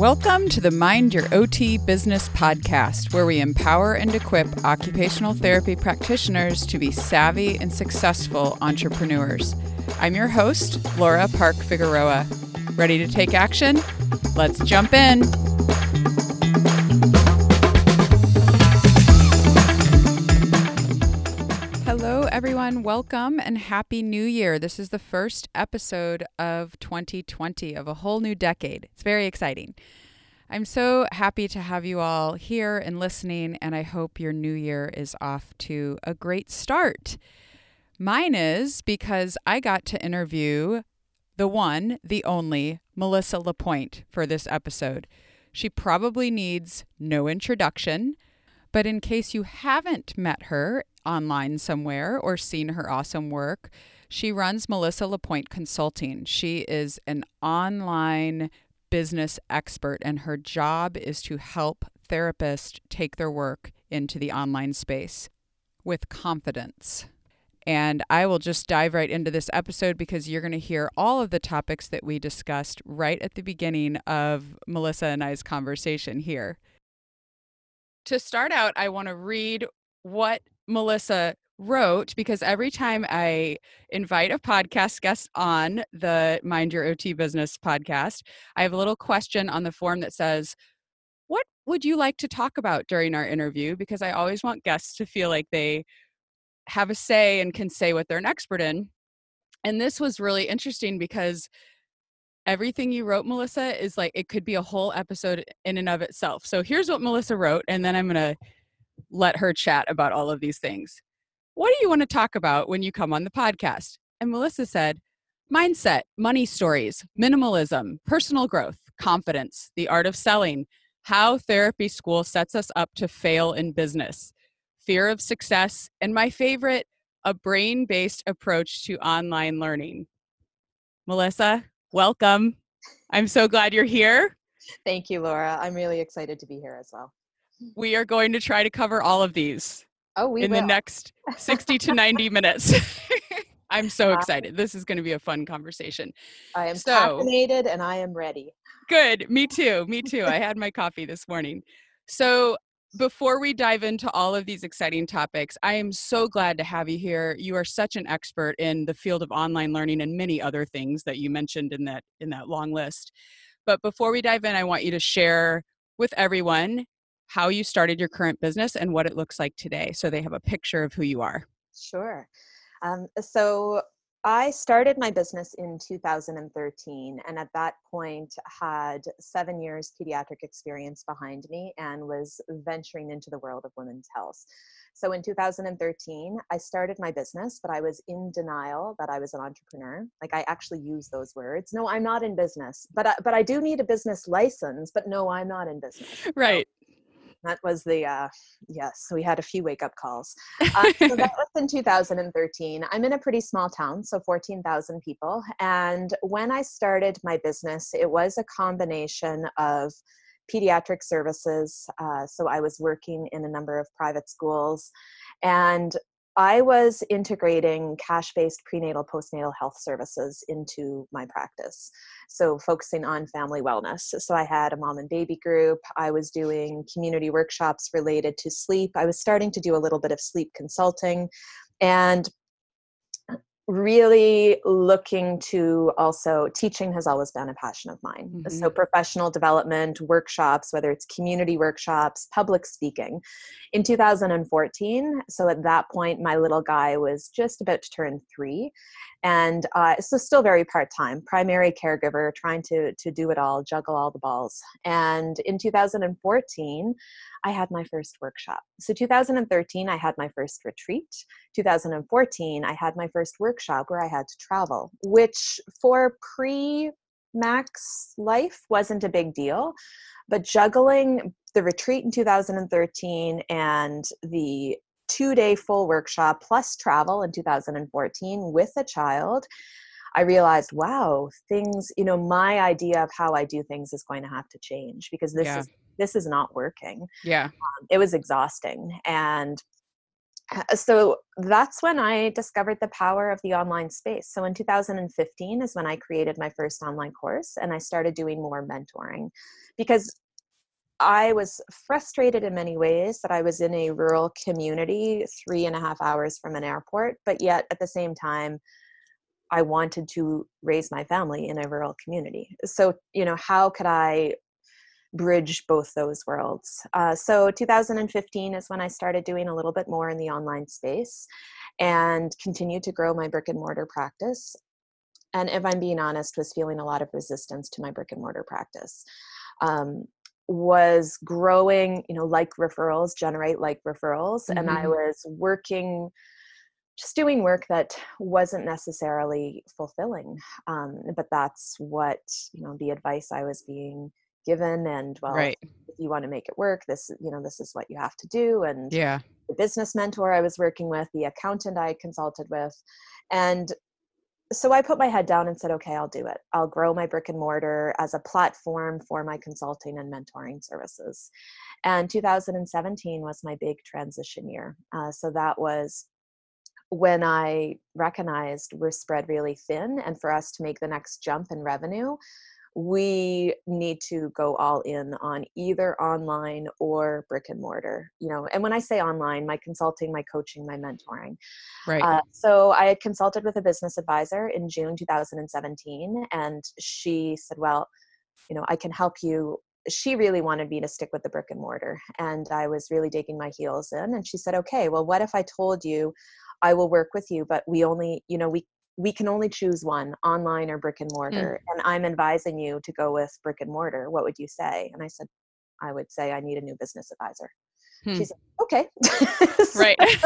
Welcome to the Mind Your OT Business podcast, where we empower and equip occupational therapy practitioners to be savvy and successful entrepreneurs. I'm your host, Laura Park Figueroa. Ready to take action? Let's jump in. Everyone. Welcome and Happy New Year. This is the first episode of 2020 of a whole new decade. It's very exciting. I'm so happy to have you all here and listening, and I hope your new year is off to a great start. Mine is because I got to interview the one, the only Melissa Lapointe for this episode. She probably needs no introduction, but in case you haven't met her online somewhere or seen her awesome work, she runs Melissa Lapointe Consulting. She is an online business expert, and her job is to help therapists take their work into the online space with confidence. And I will just dive right into this episode because you're going to hear all of the topics that we discussed right at the beginning of Melissa and I's conversation here. To start out, I want to read what Melissa wrote because every time I invite a podcast guest on the Mind Your OT Business podcast, I have a little question on the form that says, What would you like to talk about during our interview? Because I always want guests to feel like they have a say and can say what they're an expert in. And this was really interesting because everything you wrote, Melissa, is like it could be a whole episode in and of itself. So here's what Melissa wrote, and then I'm going to let her chat about all of these things. What do you want to talk about when you come on the podcast? And Melissa said, mindset, money stories, minimalism, personal growth, confidence, the art of selling, how therapy school sets us up to fail in business, fear of success, and my favorite, a brain based approach to online learning. Melissa, welcome. I'm so glad you're here. Thank you, Laura. I'm really excited to be here as well. We are going to try to cover all of these Oh, we in will. the next 60 to 90 minutes. I'm so excited. This is going to be a fun conversation. I am so- caffeinated and I am ready. Good. Me too. Me too. I had my coffee this morning. So, before we dive into all of these exciting topics, I am so glad to have you here. You are such an expert in the field of online learning and many other things that you mentioned in that in that long list. But before we dive in, I want you to share with everyone how you started your current business and what it looks like today so they have a picture of who you are. Sure. Um, so I started my business in 2013, and at that point had seven years pediatric experience behind me and was venturing into the world of women's health. So in 2013, I started my business, but I was in denial that I was an entrepreneur. Like I actually use those words. No, I'm not in business, but I, but I do need a business license. But no, I'm not in business. Right. That was the uh yes we had a few wake up calls. Uh, so that was in 2013 i'm in a pretty small town so 14000 people and when i started my business it was a combination of pediatric services uh, so i was working in a number of private schools and I was integrating cash based prenatal postnatal health services into my practice. So, focusing on family wellness. So, I had a mom and baby group. I was doing community workshops related to sleep. I was starting to do a little bit of sleep consulting and really looking to also teaching has always been a passion of mine Mhm. so professional development workshops whether it's community workshops public speaking in 2014 so at that point my little guy was just about to turn three and uh, so still very part-time primary caregiver trying to to do it all juggle all the balls. And in 2014 i had my first workshop. So 2013 i had my first retreat. 2014 i had my first workshop where i had to travel which for pre max life wasn't a big deal but juggling the retreat in 2013 and the two day full workshop plus travel in 2014 with a child i realized wow things you know my idea of how i do things is going to have to change because this Yeah. is this is not working Yeah. it was exhausting and uh, so that's when I discovered the power of the online space. So in 2015 is when I created my first online course and I started doing more mentoring because I was frustrated in many ways that I was in a rural community, three and a half hours from an airport, but yet at the same time, I wanted to raise my family in a rural community. So, you know, how could I bridge both those worlds. Uh, so 2015 is when I started doing a little bit more in the online space and continued to grow my brick and mortar practice. And if I'm being honest, was feeling a lot of resistance to my brick and mortar practice. Um, was growing, you know, like referrals generate like referrals, mm-hmm. and I mm-hmm. was working just doing work that wasn't necessarily fulfilling um, but that's what you know the advice i was being given and well right. if you want to make it work this you know this is what you have to do and yeah the business mentor i was working with the accountant i consulted with and so i put my head down and said okay i'll do it. I'll grow my brick and mortar as a platform for my consulting and mentoring services. And 2017 was my big transition year uh, so that was when I recognized we're spread really thin, and for us to make the next jump in revenue, we need to go all in on either online or brick and mortar you know and when i say online my consulting my coaching my mentoring. Right. Uh, so i had consulted with a business advisor in june 2017 and she said well you know i can help you. She really wanted me to stick with the brick and mortar and i was really digging my heels in and she said okay well what if i told you i will work with you but we only you know we we can only choose one online or brick and mm. mortar mm. and i'm advising you to go with brick and mortar what would you say and i said i would say i need a new business advisor hmm. she said okay right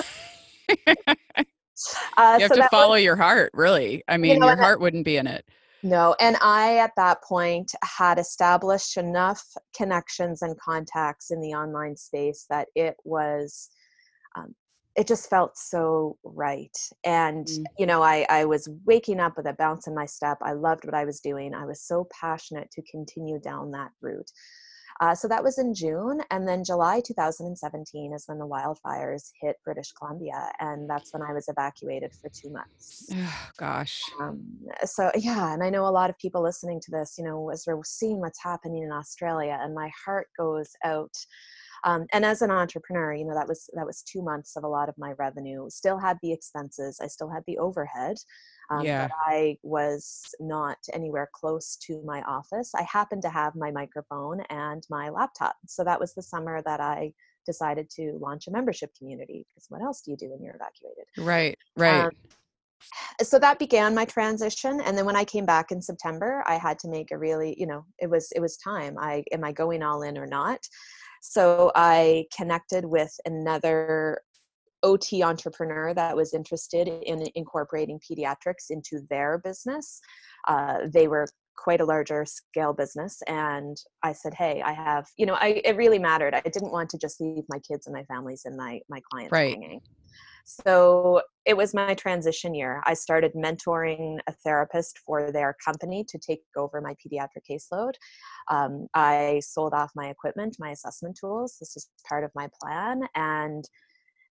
uh, you have so to follow was, your heart really i mean you know, your heart wouldn't be in it no and i at that point had established enough connections and contacts in the online space that it was um, it just felt so right and mm. you know I, I was waking up with a bounce in my step i loved what i was doing i was so passionate to continue down that route uh, so that was in june and then july 2017 is when the wildfires hit british columbia and that's when i was evacuated for two months oh, gosh um, so yeah and i know a lot of people listening to this you know as we're seeing what's happening in australia and my heart goes out um, and as an entrepreneur you know that was that was two months of a lot of my revenue still had the expenses i still had the overhead um, yeah. but i was not anywhere close to my office. I happened to have my microphone and my laptop so that was the summer that i decided to launch a membership community because what else do you do when you're evacuated? Right right. Um, so that began my transition and then when i came back in september i had to make a really you know it was it was time. I am i going all in or not so I connected with another OT entrepreneur that was interested in incorporating pediatrics into their business. Uh, they were quite a larger scale business and i said hey i have you know I, it really mattered i didn't want to just leave my kids and my families and my my clients right. hanging so it was my transition year. I started mentoring a therapist for their company to take over my pediatric caseload. Um, I sold off my equipment, my assessment tools. This is part of my plan. And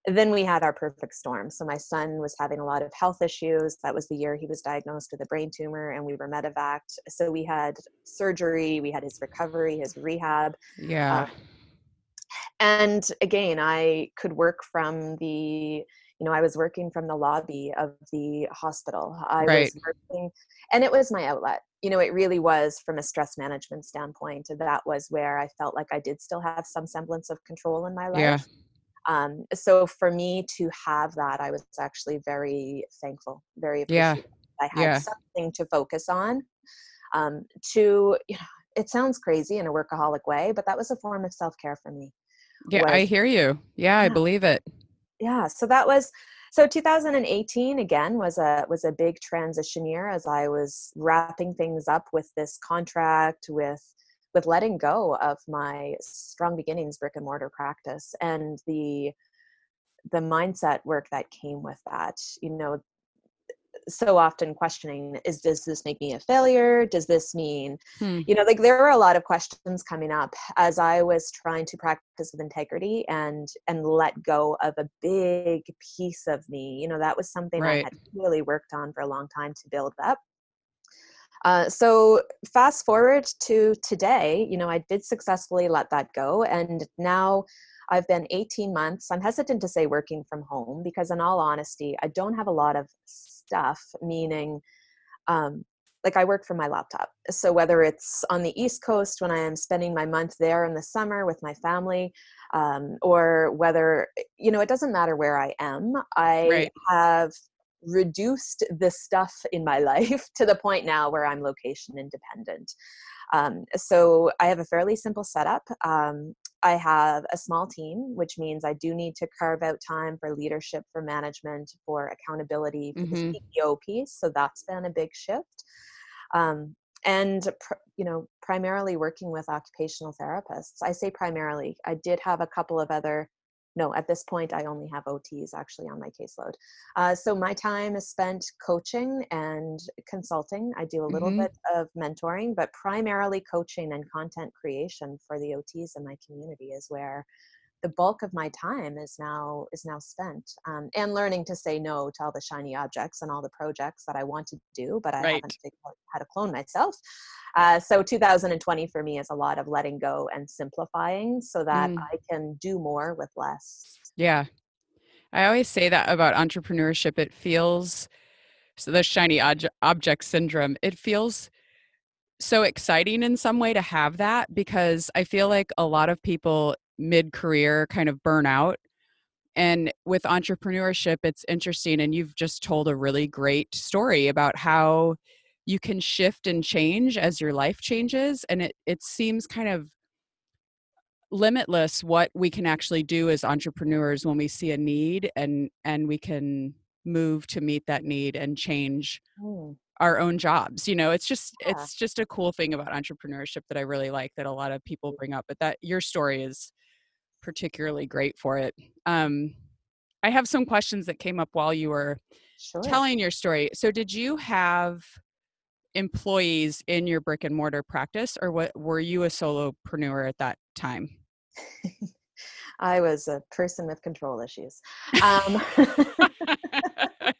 then we had our perfect storm. So my son was having a lot of health issues. That was the year he was diagnosed with a brain tumor, and we were medevaced. So we had surgery, we had his recovery, his rehab. Yeah. Uh, and again, I could work from the you know i was working from the lobby of the hospital i right. was working and it was my outlet you know it really was from a stress management standpoint that was where i felt like i did still have some semblance of control in my life yeah. um, so for me to have that i was actually very thankful very appreciative yeah. i had yeah. something to focus on um, to you know it sounds crazy in a workaholic way but that was a form of self-care for me yeah was, i hear you yeah, yeah i believe it yeah so that was so 2018 again was a was a big transition year as i was wrapping things up with this contract with with letting go of my strong beginnings brick and mortar practice and the the mindset work that came with that you know so often questioning is does this make me a failure? Does this mean Hmm. you know like there were a lot of questions coming up as i was trying to practice with integrity and and let go of a big piece of me you know that was something i had really worked on for a long time to build up. Uh, so fast forward to today you know i did successfully let that go and now i've been 18 months i'm hesitant to say working from home because in all honesty i don't have a lot of stuff meaning um, like I work from my laptop. So whether it's on the East Coast when I am spending my month there in the summer with my family, um, or whether you know, it doesn't matter where I am. I Right. have reduced the stuff in my life to the point now where I'm location independent. Um, so I have a fairly simple setup. Um, I have a small team, which means I do need to carve out time for leadership, for management, for accountability, for Mhm. the CEO piece. So that's been a big shift. Um, and pr- you know, primarily working with occupational therapists. I say primarily. I did have a couple of other. No, at this point, I only have OTs actually on my caseload. Uh, so my time is spent coaching and consulting. I do a little Mhm. bit of mentoring, but primarily coaching and content creation for the OTs in my community is where the bulk of my time is now is now spent um, and learning to say no to all the shiny objects and all the projects that i want to do but i Right. haven't figured out how to clone myself uh, so 2020 for me is a lot of letting go and simplifying so that Mm. i can do more with less Yeah. I always say that about entrepreneurship. It feels so the shiny obje- object syndrome. It feels so exciting in some way to have that because I feel like a lot of people mid career kind of burnout. And with entrepreneurship, it's interesting. And you've just told a really great story about how you can shift and change as your life changes. And it, it seems kind of limitless what we can actually do as entrepreneurs when we see a need and and we can move to meet that need and change Mm, our own jobs you know it's just Yeah. it's just a cool thing about entrepreneurship that i really like that a lot of people bring up but that your story is particularly great for it. Um i have some questions that came up while you were sure. telling your story. So did you have employees in your brick and mortar practice or what were you a solopreneur at that time? I was a person with control issues. Um,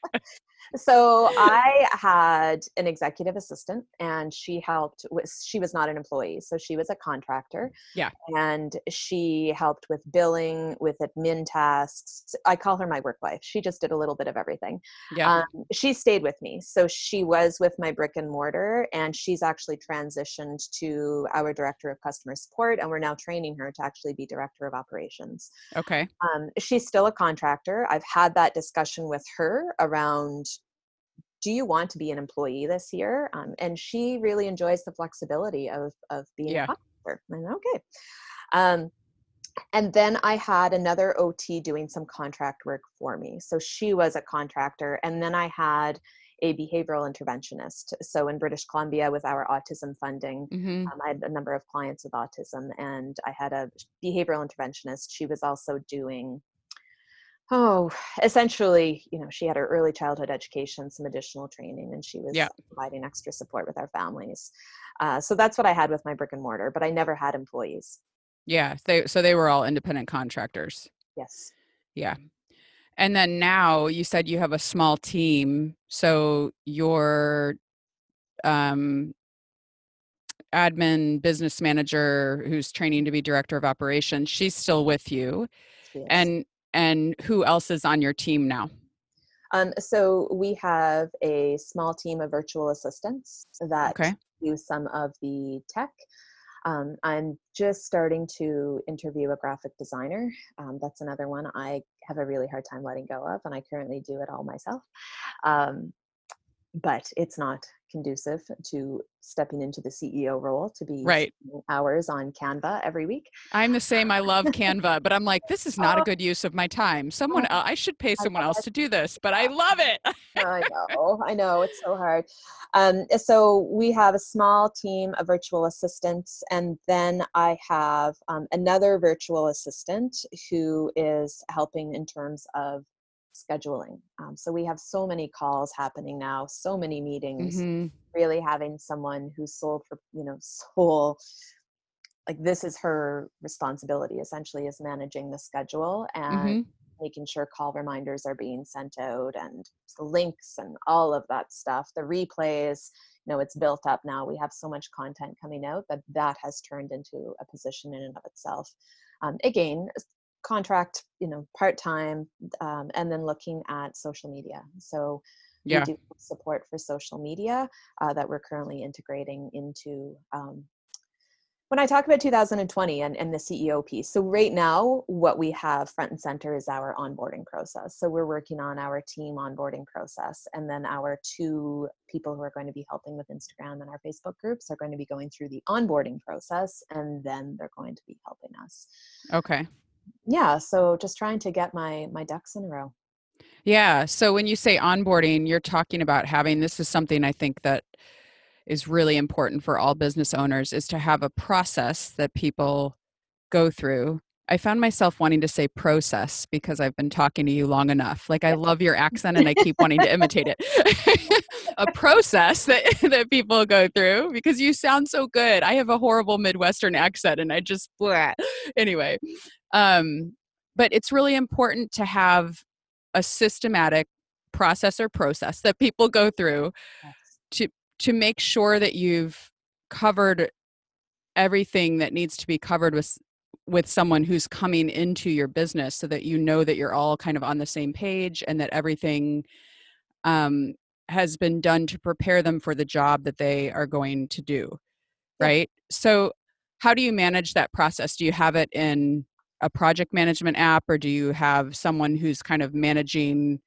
so i had an executive assistant and she helped with she was not an employee so she was a contractor Yeah. and she helped with billing with admin tasks. I call her my work wife. She just did a little bit of everything. Yeah. Um, she stayed with me. So she was with my brick and mortar and she's actually transitioned to our director of customer support and we're now training her to actually be director of operations. Okay. Um, she's still a contractor. I've had that discussion with her around do you want to be an employee this year? Um, and she really enjoys the flexibility of, of being Yeah. a contractor. And okay. Um, and then I had another OT doing some contract work for me. So she was a contractor. And then I had a behavioral interventionist. So in British Columbia, with our autism funding, hmm um, I had a number of clients with autism, and I had a behavioral interventionist. She was also doing, oh, essentially, you know, she had her early childhood education, some additional training, and she was Yeah. providing extra support with our families. Uh, so that's what I had with my brick and mortar, but I never had employees. Yeah, they so they were all independent contractors. Yes. Yeah. And then now you said you have a small team. So your um admin business manager who's training to be director of operations, she's still with you. is. And and who else is on your team now? Um, so we have a small team of virtual assistants that Okay. do some of the tech. Um, I'm just starting to interview a graphic designer. Um, that's another one I have a really hard time letting go of, and I currently do it all myself. Um, but it's not conducive to stepping into the CEO role to be Right. hours on Canva every week. I'm the same. I love Canva, but I'm like, this is not a good use of my time. Someone el- I should pay someone else to do this, but I love it. I know, I know, it's so hard. Um, so we have a small team of virtual assistants, and then I have um, another virtual assistant who is helping in terms of scheduling. Um, so we have so many calls happening now, so many meetings. Mhm. Really having someone who's sold for you know sole like this is her responsibility essentially is managing the schedule and Mhm. making sure call reminders are being sent out and the links and all of that stuff the replays you know it's built up now we have so much content coming out that that has turned into a position in and of itself um, again contract you know part-time um, and then looking at social media so Yeah. we do support for social media uh, that we're currently integrating into um, when I talk about 2020 and, and the CEO piece, so right now, what we have front and center is our onboarding process. So we're working on our team onboarding process, and then our two people who are going to be helping with Instagram and our Facebook groups are going to be going through the onboarding process, and then they're going to be helping us. Okay. Yeah, so just trying to get my my ducks in a row. Yeah. So when you say onboarding, you're talking about having this is something I think that is really important for all business owners is to have a process that people go through. I found myself wanting to say process because I've been talking to you long enough. Like I love your accent and I keep wanting to imitate it. a process that that people go through because you sound so good. I have a horrible Midwestern accent and I just blah. anyway. Um but it's really important to have a systematic process or process that people go through Yes. to make sure that you've covered everything that needs to be covered with with someone who's coming into your business so that you know that you're all kind of on the same page and that everything um, has been done to prepare them for the job that they are going to do right? So how do you manage that process? Do you have it in a project management app or do you have someone who's kind of managing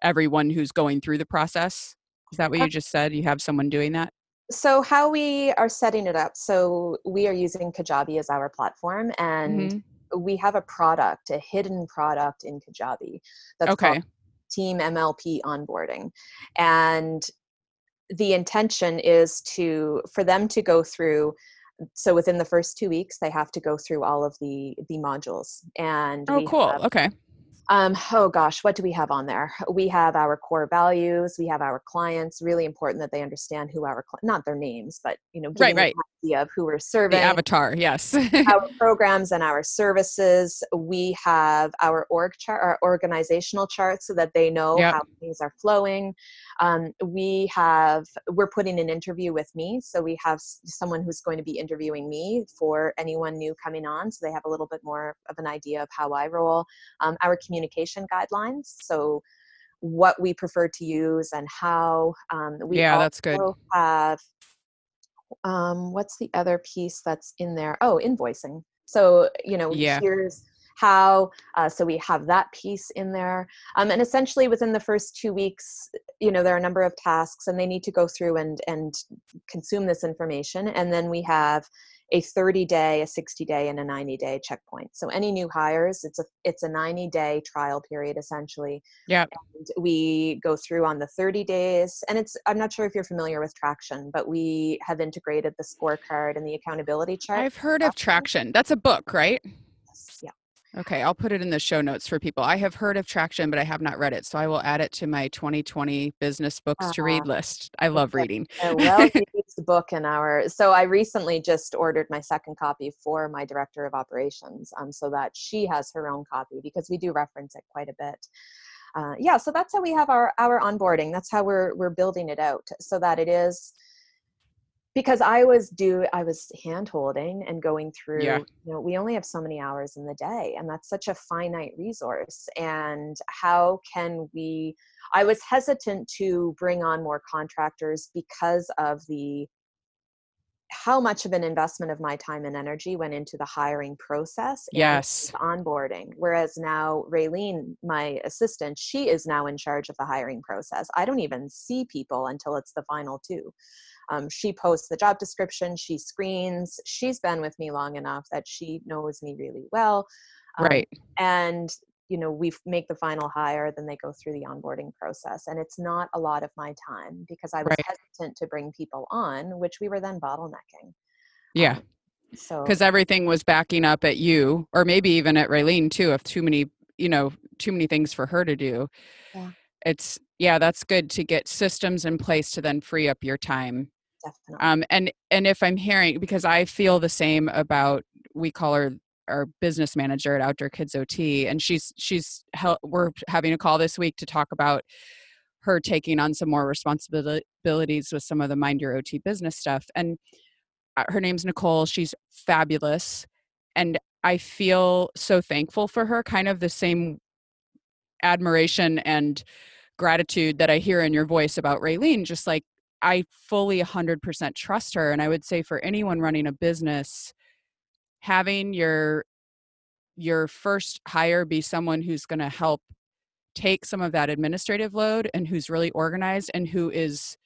everyone who's going through the process is that what Uh, you just said you have someone doing that So how we are setting it up, so we are using Kajabi as our platform, and Mhm. we have a product, a hidden product in Kajabi that's okay called Team MLP onboarding. And the intention is to for them to go through so within the first two weeks they have to go through all of the the modules and oh cool have okay um, oh gosh, what do we have on there? We have our core values. We have our clients. Really important that they understand who our not their names, but you know, Right, right. idea of who we're the serving, avatar yes our programs and our services. We have our org chart, our organizational chart, so that they know Yep. how things are flowing. Um, we have we're putting an interview with me, so we have someone who's going to be interviewing me for anyone new coming on, so they have a little bit more of an idea of how I roll. Um, our communication guidelines, so what we prefer to use and how. Um, we Yeah, that's good. have um, what's the other piece that's in there? Oh, invoicing. So, you know, Yeah. here's how. Uh, so we have that piece in there. Um, and essentially within the first two weeks, you know, there are a number of tasks and they need to go through and, and consume this information. And then we have a 30 day, a 60 day, and a 90 day checkpoint. So any new hires, it's a it's a 90 day trial period essentially. Yeah. And we go through on the 30 days, and it's I'm not sure if you're familiar with Traction, but we have integrated the scorecard and the accountability chart. I've heard of Traction. That's a book, right? Yeah. Okay, I'll put it in the show notes for people. I have heard of Traction, but I have not read it, so I will add it to my 2020 business books to read list. I love reading. well, it's used book in our so i recently just ordered my second copy for my director of operations um, so that she has her own copy because we do reference it quite a bit uh, yeah so that's how we have our our onboarding that's how we're we're building it out so that it is because i was do i was hand holding and going through Yeah. you know we only have so many hours in the day and that's such a finite resource and how can we i was hesitant to bring on more contractors because of the how much of an investment of my time and energy went into the hiring process Yes. onboarding whereas now raylene my assistant she is now in charge of the hiring process i don't even see people until it's the final two um, she posts the job description she screens she's been with me long enough that she knows me really well um, Right. and you know we make the final hire then they go through the onboarding process and it's not a lot of my time because i was Right. hesitant to bring people on which we were then bottlenecking Yeah. Um, so Because everything was backing up at you, or maybe even at Raylene too, if too many you know too many things for her to do yeah. it's yeah that's good to get systems in place to then free up your time Definitely. um and and if i'm hearing because i feel the same about we call her our business manager at outdoor kids ot and she's she's we're having a call this week to talk about her taking on some more responsibilities with some of the mind your ot business stuff and uh, her name's nicole she's fabulous and I feel so thankful for her, kind of the same admiration and gratitude that I hear in your voice about Raylene. Just like I fully 100% trust her. And I would say for anyone running a business, having your your first hire be someone who's going to help take some of that administrative load and who's really organized and who is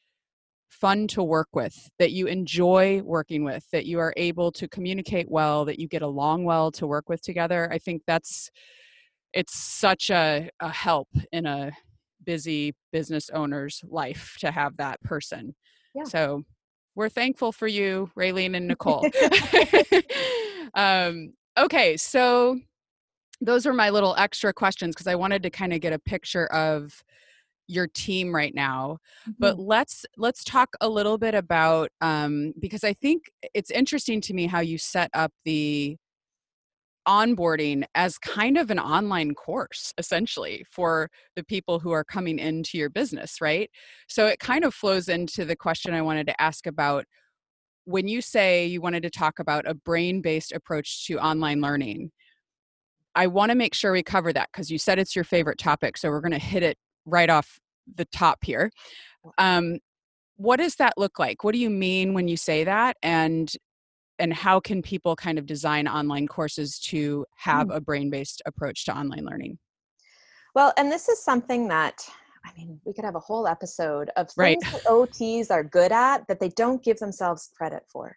fun to work with, that you enjoy working with, that you are able to communicate well, that you get along well to work with together. I think that's it's such a, a help in a busy business owner's life to have that person. Yeah. So we're thankful for you, Raylene and Nicole. um, okay, so those are my little extra questions because I wanted to kind of get a picture of your team right now mm-hmm. but let's let's talk a little bit about um, because i think it's interesting to me how you set up the onboarding as kind of an online course essentially for the people who are coming into your business right so it kind of flows into the question i wanted to ask about when you say you wanted to talk about a brain based approach to online learning I want to make sure we cover that because you said it's your favorite topic. So we're going to hit it right off the top here. Um, what does that look like? What do you mean when you say that? And and how can people kind of design online courses to have mm. a brain-based approach to online learning? Well, and this is something that I mean, we could have a whole episode of things right. that OTs are good at that they don't give themselves credit for.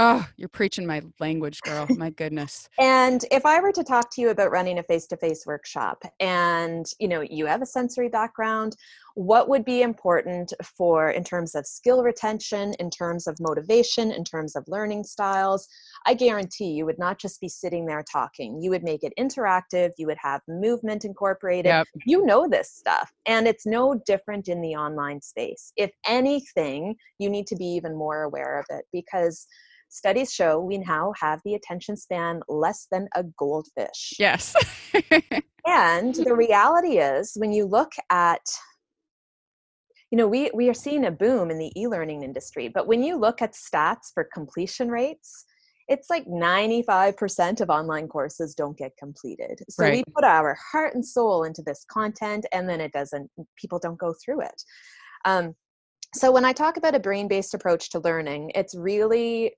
Oh, you're preaching my language, girl. My goodness. and if I were to talk to you about running a face-to-face workshop and, you know, you have a sensory background, what would be important for in terms of skill retention, in terms of motivation, in terms of learning styles? I guarantee you would not just be sitting there talking. You would make it interactive, you would have movement incorporated. Yep. You know this stuff. And it's no different in the online space. If anything, you need to be even more aware of it because Studies show we now have the attention span less than a goldfish. Yes. and the reality is, when you look at you know we we are seeing a boom in the e-learning industry but when you look at stats for completion rates it's like 95% of online courses don't get completed so right. we put our heart and soul into this content and then it doesn't people don't go through it um, so when i talk about a brain-based approach to learning it's really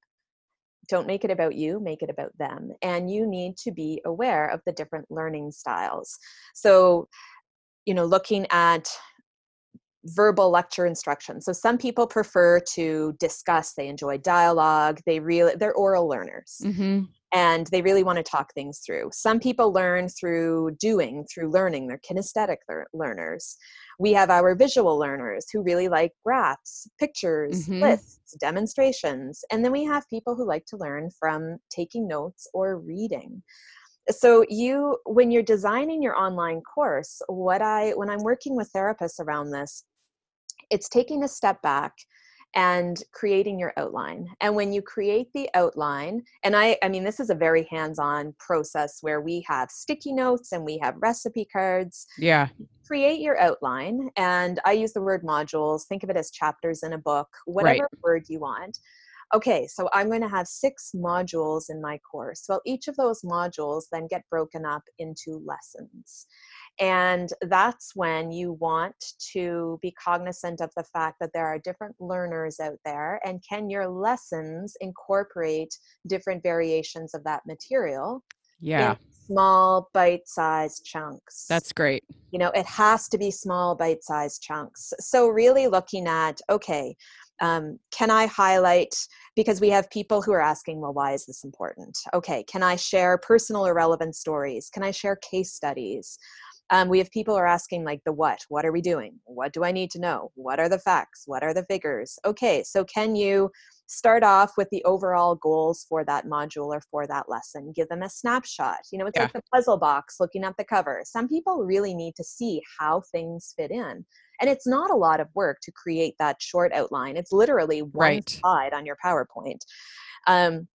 don't make it about you make it about them and you need to be aware of the different learning styles so you know looking at verbal lecture instruction so some people prefer to discuss they enjoy dialogue they really they're oral learners mm-hmm. and they really want to talk things through some people learn through doing through learning they're kinesthetic learners we have our visual learners who really like graphs, pictures, mm-hmm. lists, demonstrations. And then we have people who like to learn from taking notes or reading. So you when you're designing your online course, what I when I'm working with therapists around this, it's taking a step back and creating your outline and when you create the outline and i i mean this is a very hands-on process where we have sticky notes and we have recipe cards. Yeah. Create your outline and i use the word modules think of it as chapters in a book whatever right. word you want. Okay so i'm going to have six modules in my course. Well each of those modules then get broken up into lessons and that's when you want to be cognizant of the fact that there are different learners out there. And can your lessons incorporate different variations of that material? Yeah. Small bite sized chunks. That's great. You know, it has to be small bite sized chunks. So, really looking at, okay, um, can I highlight because we have people who are asking, well, why is this important? Okay, can I share personal or relevant stories? Can I share case studies? Um, we have people are asking like the what. What are we doing? What do I need to know? What are the facts? What are the figures? Okay, so can you start off with the overall goals for that module or for that lesson? Give them a snapshot. You know, it's yeah. like the puzzle box looking at the cover. Some people really need to see how things fit in. And it's not a lot of work to create that short outline. It's literally one right. slide on your PowerPoint. Um,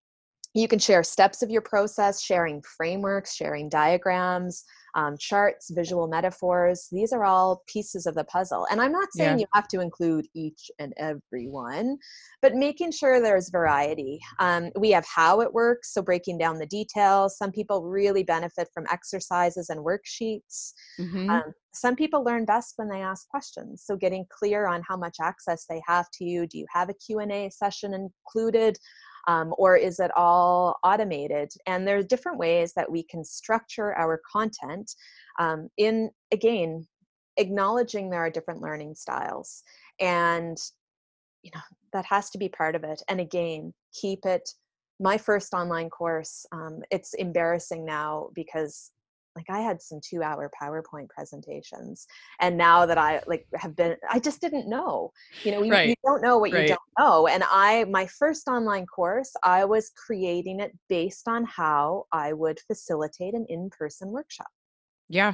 you can share steps of your process, sharing frameworks, sharing diagrams, um, charts, visual metaphors. These are all pieces of the puzzle. And I'm not saying yeah. you have to include each and every one, but making sure there's variety. Um, we have how it works, so breaking down the details. Some people really benefit from exercises and worksheets. Mm-hmm. Um, some people learn best when they ask questions so getting clear on how much access they have to you do you have a q&a session included um, or is it all automated? And there's different ways that we can structure our content um, in, again, acknowledging there are different learning styles. And, you know, that has to be part of it. And again, keep it. My first online course, um, it's embarrassing now because like i had some two hour powerpoint presentations and now that i like have been i just didn't know you know you, right. you don't know what right. you don't know and i my first online course i was creating it based on how i would facilitate an in-person workshop yeah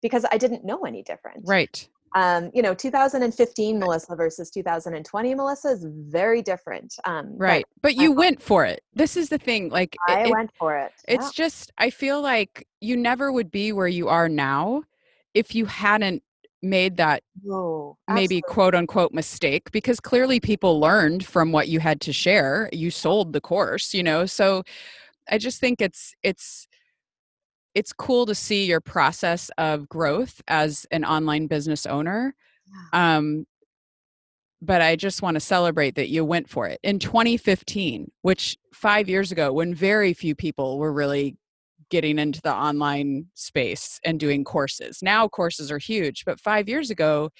because i didn't know any different right um, you know 2015 melissa versus 2020 melissa is very different um, right but, but you I, went for it. This is the thing like i it, went for it it's yeah. just i feel like you never would be where you are now if you hadn't made that maybe quote unquote mistake because clearly people learned from what you had to share. You sold the course you know so i just think it's it's it's cool to see your process of growth as an online business owner. Um, but I just want to celebrate that you went for it in 2015, which five years ago, when very few people were really getting into the online space and doing courses. Now courses are huge, but five years ago,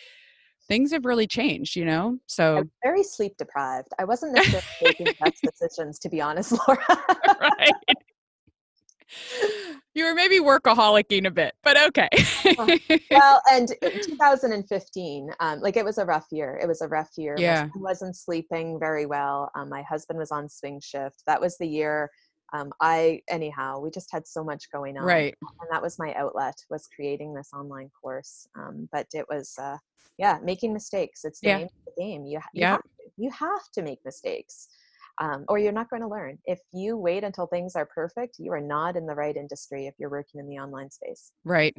things have really changed, you know? So I'm very sleep deprived. I wasn't necessarily making best decisions, to be honest, Laura. right you were maybe workaholicing a bit, but okay. Uh, well, and 2015, um, like it was a rough year. It was a rough year. Yeah. I wasn't sleeping very well. Um, my husband was on swing shift. That was the year. Um, I anyhow, we just had so much going on, right? And that was my outlet was creating this online course. Um, but it was, uh, yeah, making mistakes. It's the yeah. name of the game. You, you yeah. have to, you have to make mistakes um, or you're not going to learn. If you wait until things are perfect, you are not in the right industry if you're working in the online space. Right.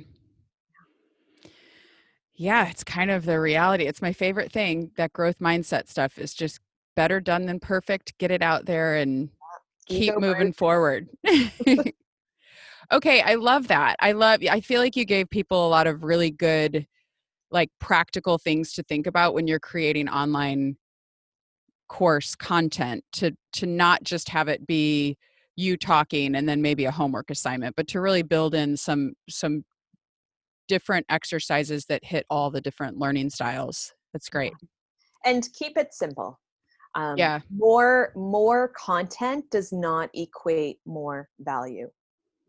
Yeah, it's kind of the reality. It's my favorite thing. That growth mindset stuff is just better done than perfect. Get it out there and keep moving forward. okay, I love that. I love I feel like you gave people a lot of really good like practical things to think about when you're creating online course content to to not just have it be you talking and then maybe a homework assignment but to really build in some some different exercises that hit all the different learning styles. That's great. And keep it simple. Um, yeah. more more content does not equate more value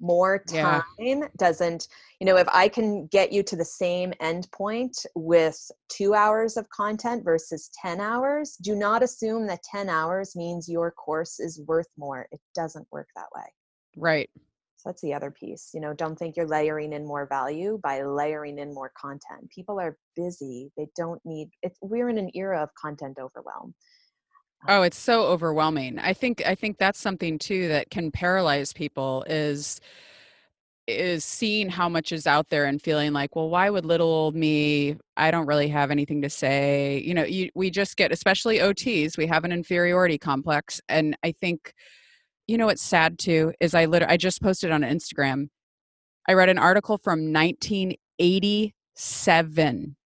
more time yeah. doesn't you know if i can get you to the same endpoint with two hours of content versus 10 hours do not assume that 10 hours means your course is worth more. It doesn't work that way. Right. So that's the other piece you know don't think you're layering in more value by layering in more content. People are busy. They don't need it we're in an era of content overwhelm Oh, it's so overwhelming. I think I think that's something too that can paralyze people is is seeing how much is out there and feeling like, well, why would little old me? I don't really have anything to say. You know, you, we just get, especially OTs, we have an inferiority complex, and I think, you know, what's sad too is I literally I just posted on Instagram. I read an article from 1987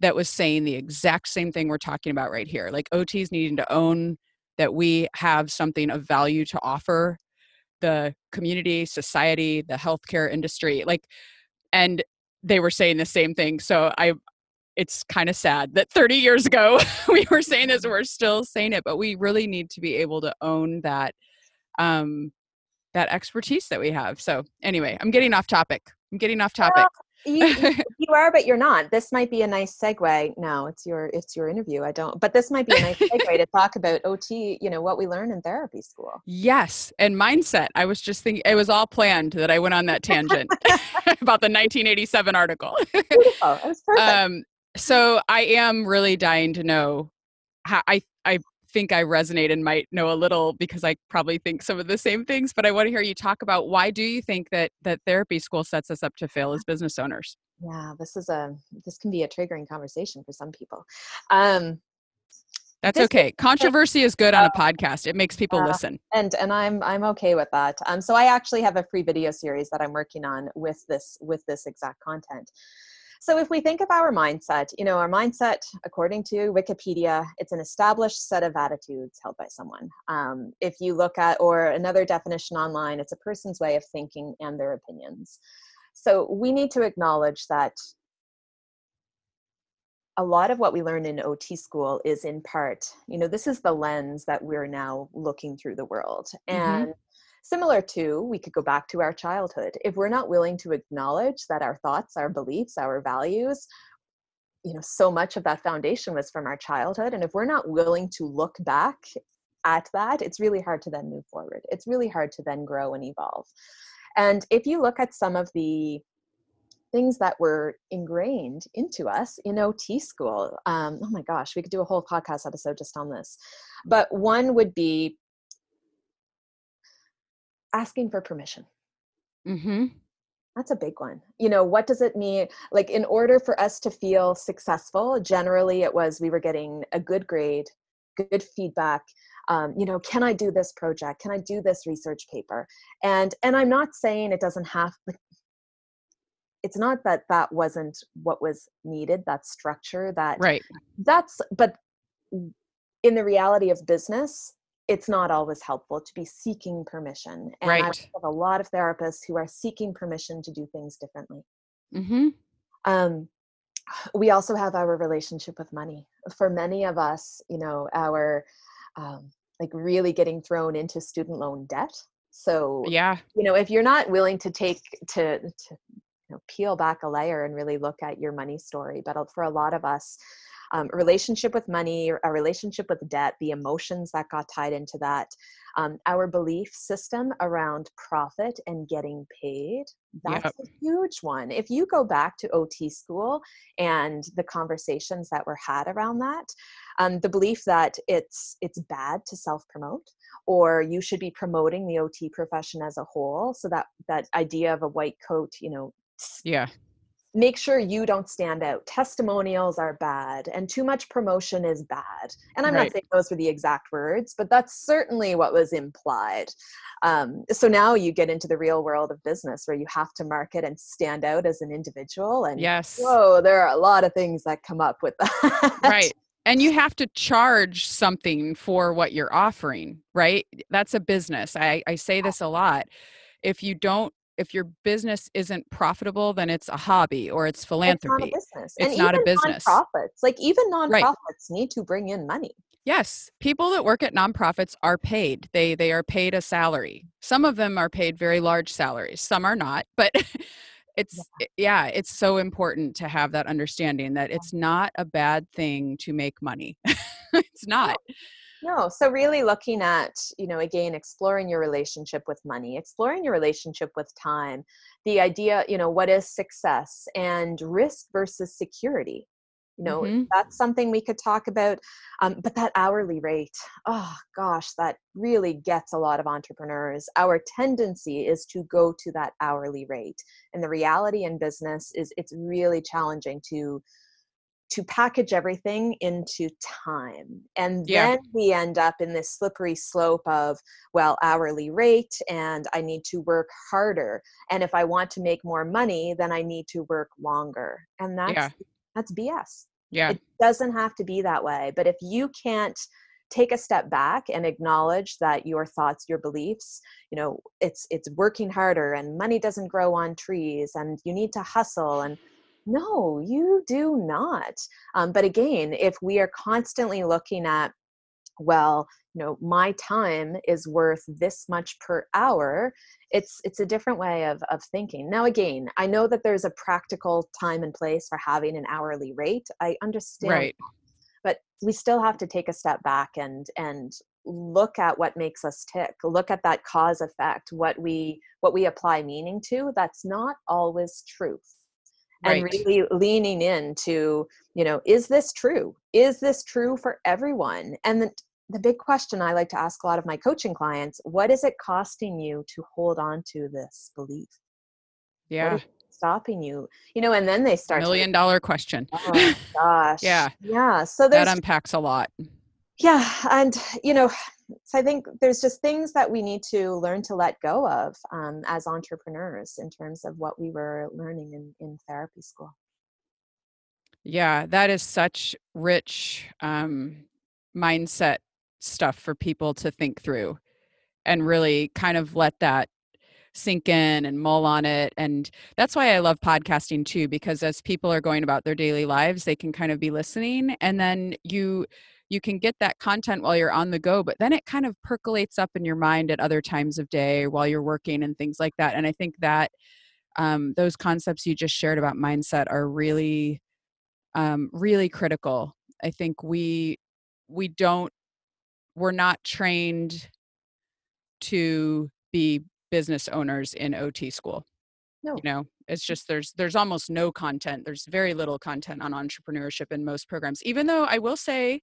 that was saying the exact same thing we're talking about right here. Like OTs needing to own that we have something of value to offer the community, society, the healthcare industry. Like, and they were saying the same thing. So I, it's kind of sad that 30 years ago we were saying this, we're still saying it, but we really need to be able to own that, um, that expertise that we have. So anyway, I'm getting off topic. I'm getting off topic. you, you are, but you're not. This might be a nice segue. No, it's your it's your interview. I don't, but this might be a nice segue to talk about OT. You know what we learn in therapy school. Yes, and mindset. I was just thinking it was all planned that I went on that tangent about the 1987 article. Beautiful. It was perfect. Um, so I am really dying to know how I I think I resonate and might know a little because I probably think some of the same things, but I want to hear you talk about why do you think that that therapy school sets us up to fail as business owners? Yeah, this is a this can be a triggering conversation for some people. Um that's okay. Controversy is good on a podcast. It makes people uh, listen. And and I'm I'm okay with that. Um so I actually have a free video series that I'm working on with this with this exact content. So if we think of our mindset, you know, our mindset, according to Wikipedia, it's an established set of attitudes held by someone. Um, if you look at, or another definition online, it's a person's way of thinking and their opinions. So we need to acknowledge that a lot of what we learn in OT school is in part, you know, this is the lens that we're now looking through the world. Mm-hmm. And Similar to, we could go back to our childhood. If we're not willing to acknowledge that our thoughts, our beliefs, our values, you know, so much of that foundation was from our childhood. And if we're not willing to look back at that, it's really hard to then move forward. It's really hard to then grow and evolve. And if you look at some of the things that were ingrained into us in OT school. Um, oh my gosh, we could do a whole podcast episode just on this. But one would be asking for permission. Mm-hmm. That's a big one. You know, what does it mean? Like, in order for us to feel successful, generally it was we were getting a good grade, good feedback. Um, you know, can I do this project? Can I do this research paper? And and I'm not saying it doesn't have. Like, it's not that that wasn't what was needed. That structure. That right. That's but in the reality of business, it's not always helpful to be seeking permission. And right. I have a lot of therapists who are seeking permission to do things differently. Mm-hmm. Um, we also have our relationship with money. For many of us, you know, our um, like really getting thrown into student loan debt. So yeah, you know, if you're not willing to take to, to you know, peel back a layer and really look at your money story, but for a lot of us, um, relationship with money, a relationship with debt, the emotions that got tied into that, um, our belief system around profit and getting paid. That's yep. a huge one. If you go back to OT school and the conversations that were had around that, um, the belief that it's it's bad to self promote or you should be promoting the ot profession as a whole so that that idea of a white coat you know yeah make sure you don't stand out. Testimonials are bad, and too much promotion is bad. And I'm right. not saying those were the exact words, but that's certainly what was implied. Um, so now you get into the real world of business where you have to market and stand out as an individual. And yes, whoa, there are a lot of things that come up with that. Right. And you have to charge something for what you're offering, right? That's a business. I, I say this a lot. If you don't if your business isn't profitable, then it's a hobby or it's philanthropy. It's not a business. It's and not a business. Nonprofits, like even nonprofits, right. need to bring in money. Yes, people that work at nonprofits are paid. They they are paid a salary. Some of them are paid very large salaries. Some are not, but it's yeah, yeah it's so important to have that understanding that it's not a bad thing to make money. it's not. No no so really looking at you know again exploring your relationship with money exploring your relationship with time the idea you know what is success and risk versus security you know mm-hmm. that's something we could talk about um, but that hourly rate oh gosh that really gets a lot of entrepreneurs our tendency is to go to that hourly rate and the reality in business is it's really challenging to to package everything into time. And yeah. then we end up in this slippery slope of, well, hourly rate, and I need to work harder. And if I want to make more money, then I need to work longer. And that's yeah. that's BS. Yeah. It doesn't have to be that way. But if you can't take a step back and acknowledge that your thoughts your beliefs you know it's it's working harder and money doesn't grow on trees and you need to hustle and no, you do not. Um, but again, if we are constantly looking at well you know my time is worth this much per hour it's it's a different way of of thinking. Now again i know that there's a practical time and place for having an hourly rate i understand right. but we still have to take a step back and and look at what makes us tick look at that cause effect what we what we apply meaning to that's not always truth and right. really leaning into you know is this true? Is this true for everyone? And the, the big question i like to ask a lot of my coaching clients what is it costing you to hold on to this belief? Yeah. stopping you? You know and then they start million dollar question. Oh gosh. Yeah. Yeah so that unpacks a lot yeah and you know so i think there's just things that we need to learn to let go of um, as entrepreneurs in terms of what we were learning in, in therapy school. Yeah that is such rich um, mindset stuff for people to think through and really kind of let that sink in and mull on it and that's why i love podcasting too because as people are going about their daily lives they can kind of be listening and then you you can get that content while you're on the go but then it kind of percolates up in your mind at other times of day while you're working and things like that and i think that um, those concepts you just shared about mindset are really um, really critical i think we we don't we're not trained to be business owners in ot school no. you know it's just there's there's almost no content there's very little content on entrepreneurship in most programs even though i will say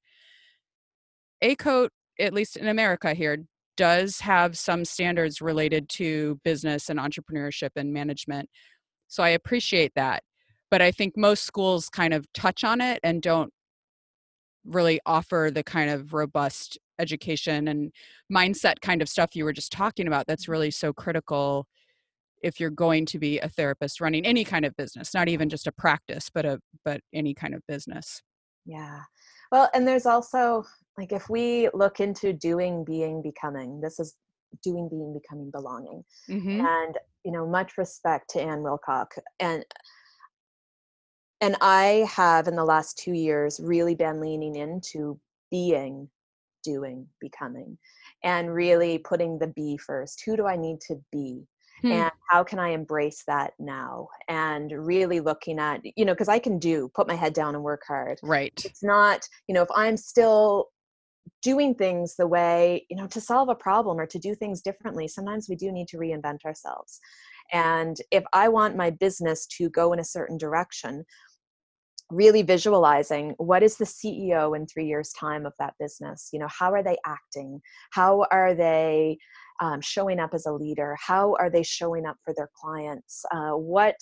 ACOTE, at least in America here, does have some standards related to business and entrepreneurship and management. So I appreciate that. But I think most schools kind of touch on it and don't really offer the kind of robust education and mindset kind of stuff you were just talking about that's really so critical if you're going to be a therapist running any kind of business not even just a practice but a but any kind of business yeah well and there's also like if we look into doing being becoming this is doing being becoming belonging. Mm-hmm. and you know much respect to Ann Wilcock. And and i have in the last two years really been leaning into being doing becoming and really putting the be first. Who do i need to be? Hmm. and how can i embrace that now? And really looking at you know because i can do put my head down and work hard. Right. It's not you know if i'm still doing things the way you know to solve a problem or to do things differently sometimes we do need to reinvent ourselves. And if i want my business to go in a certain direction really visualizing what is the ceo in three years time of that business? You know how are they acting? How are they um, showing up as a leader? How are they showing up for their clients? Uh, what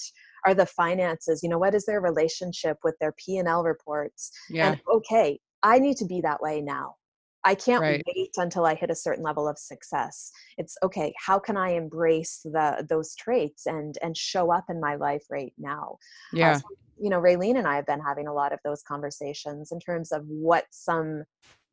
are the finances? You know what is their relationship with their p&l reports? Yeah. and okay i need to be that way now I can't right. wait until I hit a certain level of success. It's okay, how can I embrace the those traits and and show up in my life right now? Uh, yeah. Uh, so, you know, Raylene and I have been having a lot of those conversations in terms of what some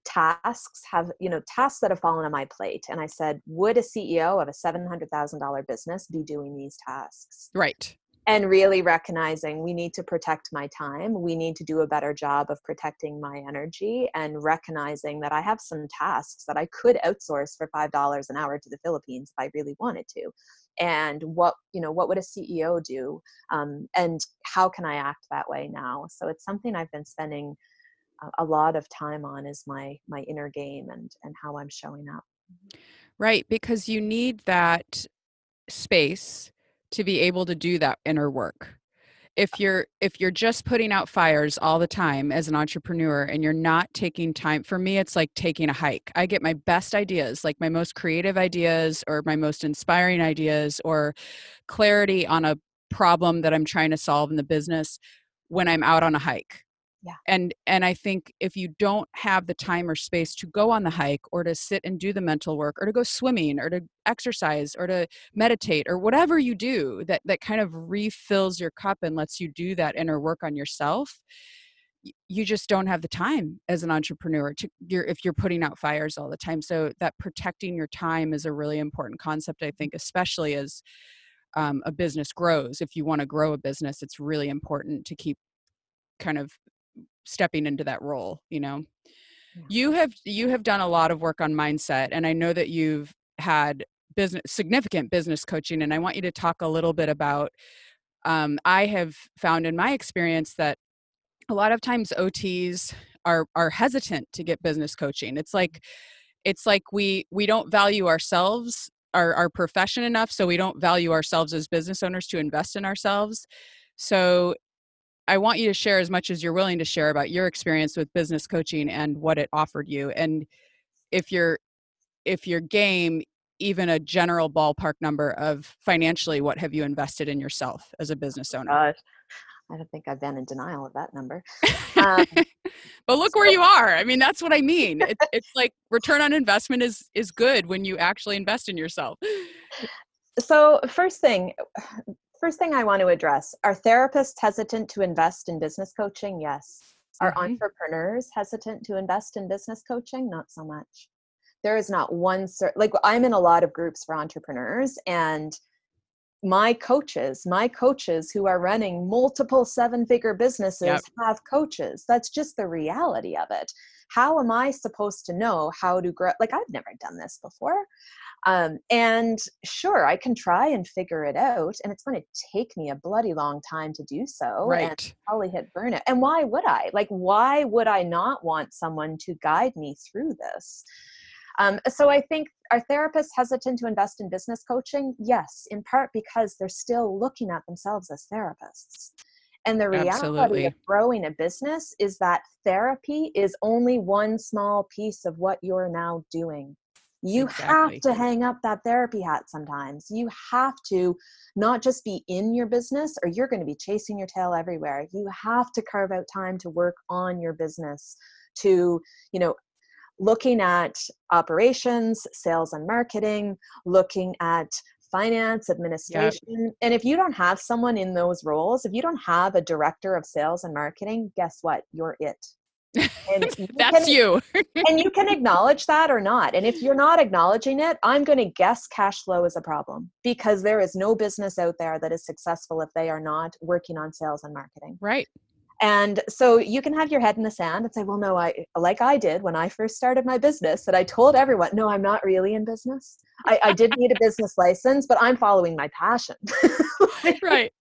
tasks have, you know, tasks that have fallen on my plate. And I said, would a CEO of a $700,000 business be doing these tasks? Right and really recognizing we need to protect my time. We need to do a better job of protecting my energy and recognizing that i have some tasks that i could outsource for five dollars an hour to the philippines if i really wanted to. And what you know what would a ceo do? Um, and how can i act that way now? So it's something i've been spending a lot of time on is my my inner game and and how i'm showing up. Right because you need that space to be able to do that inner work. If uh-huh. you're if you're just putting out fires all the time as an entrepreneur and you're not taking time for me it's like taking a hike. I get my best ideas like my most creative ideas or my most inspiring ideas or clarity on a problem that i'm trying to solve in the business when i'm out on a hike yeah. And and i think if you don't have the time or space to go on the hike or to sit and do the mental work or to go swimming or to exercise or to meditate or whatever you do that that kind of refills your cup and lets you do that inner work on yourself you just don't have the time as an entrepreneur to you're if you're putting out fires all the time. So that protecting your time is a really important concept i think especially as um, a business grows. If you want to grow a business it's really important to keep kind of stepping into that role you know? You have you have done a lot of work on mindset and i know that you've had business significant business coaching and i want you to talk a little bit about um, i have found in my experience that a lot of times ots are are hesitant to get business coaching. It's like it's like we we don't value ourselves our, our profession enough so we don't value ourselves as business owners to invest in ourselves. So I want you to share as much as you're willing to share about your experience with business coaching and what it offered you. And if you're if your game, even a general ballpark number of financially, what have you invested in yourself as a business owner? Gosh, I don't think I've been in denial of that number. Um, but look so, where you are. I mean, that's what I mean. It, it's like return on investment is is good when you actually invest in yourself. So first thing, First thing I want to address are therapists hesitant to invest in business coaching? Yes. Are mm-hmm. entrepreneurs hesitant to invest in business coaching? Not so much. There is not one, cer- like, I'm in a lot of groups for entrepreneurs, and my coaches, my coaches who are running multiple seven figure businesses yep. have coaches. That's just the reality of it. How am I supposed to know how to grow? Like, I've never done this before. Um, and sure, I can try and figure it out, and it's going to take me a bloody long time to do so, right. and probably hit burnout. And why would I? Like, why would I not want someone to guide me through this? Um, so I think are therapists hesitant to invest in business coaching? Yes, in part because they're still looking at themselves as therapists. And the reality Absolutely. of growing a business is that therapy is only one small piece of what you're now doing. You exactly. have to hang up that therapy hat sometimes. You have to not just be in your business or you're going to be chasing your tail everywhere. You have to carve out time to work on your business, to, you know, looking at operations, sales and marketing, looking at finance, administration. Yep. And if you don't have someone in those roles, if you don't have a director of sales and marketing, guess what? You're it. And That's can, you. and you can acknowledge that or not. And if you're not acknowledging it, I'm going to guess cash flow is a problem because there is no business out there that is successful if they are not working on sales and marketing. Right. And so you can have your head in the sand and say, well, no, I, like I did when I first started my business, that I told everyone, no, I'm not really in business. I, I did need a business license, but I'm following my passion. right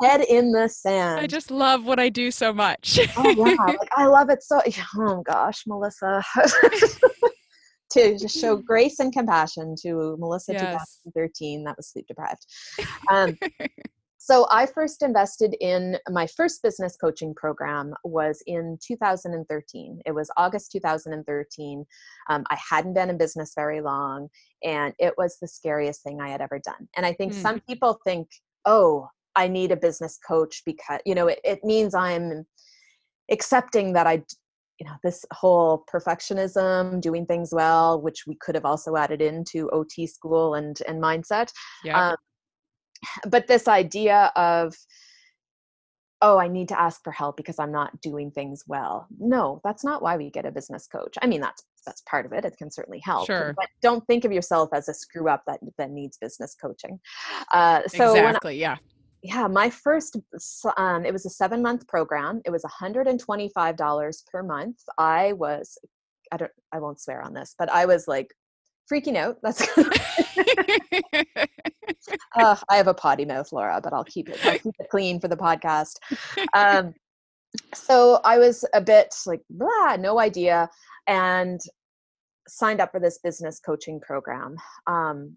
head in the sand. I just love what I do so much. oh yeah, like I love it so. Oh gosh, Melissa. to just show grace and compassion to Melissa yes. 2013 that was sleep deprived. Um, so I first invested in my first business coaching program was in 2013. It was August 2013. Um, I hadn't been in business very long, and it was the scariest thing I had ever done. And I think mm. some people think, oh, I need a business coach because, you know, it, it means I'm accepting that I, you know, this whole perfectionism, doing things well, which we could have also added into OT school and, and mindset. Yeah. Um, but this idea of, oh i need to ask for help because i'm not doing things well no that's not why we get a business coach i mean that's that's part of it it can certainly help sure. but don't think of yourself as a screw up that that needs business coaching uh, so exactly I, yeah yeah, my first, um, it was a seven month program. It was $125 per month. I was, I don't, I won't swear on this, but I was like freaking out. That's, uh, I have a potty mouth, Laura, but I'll keep it, I'll keep it clean for the podcast. Um, so I was a bit like, blah, no idea. And signed up for this business coaching program. Um,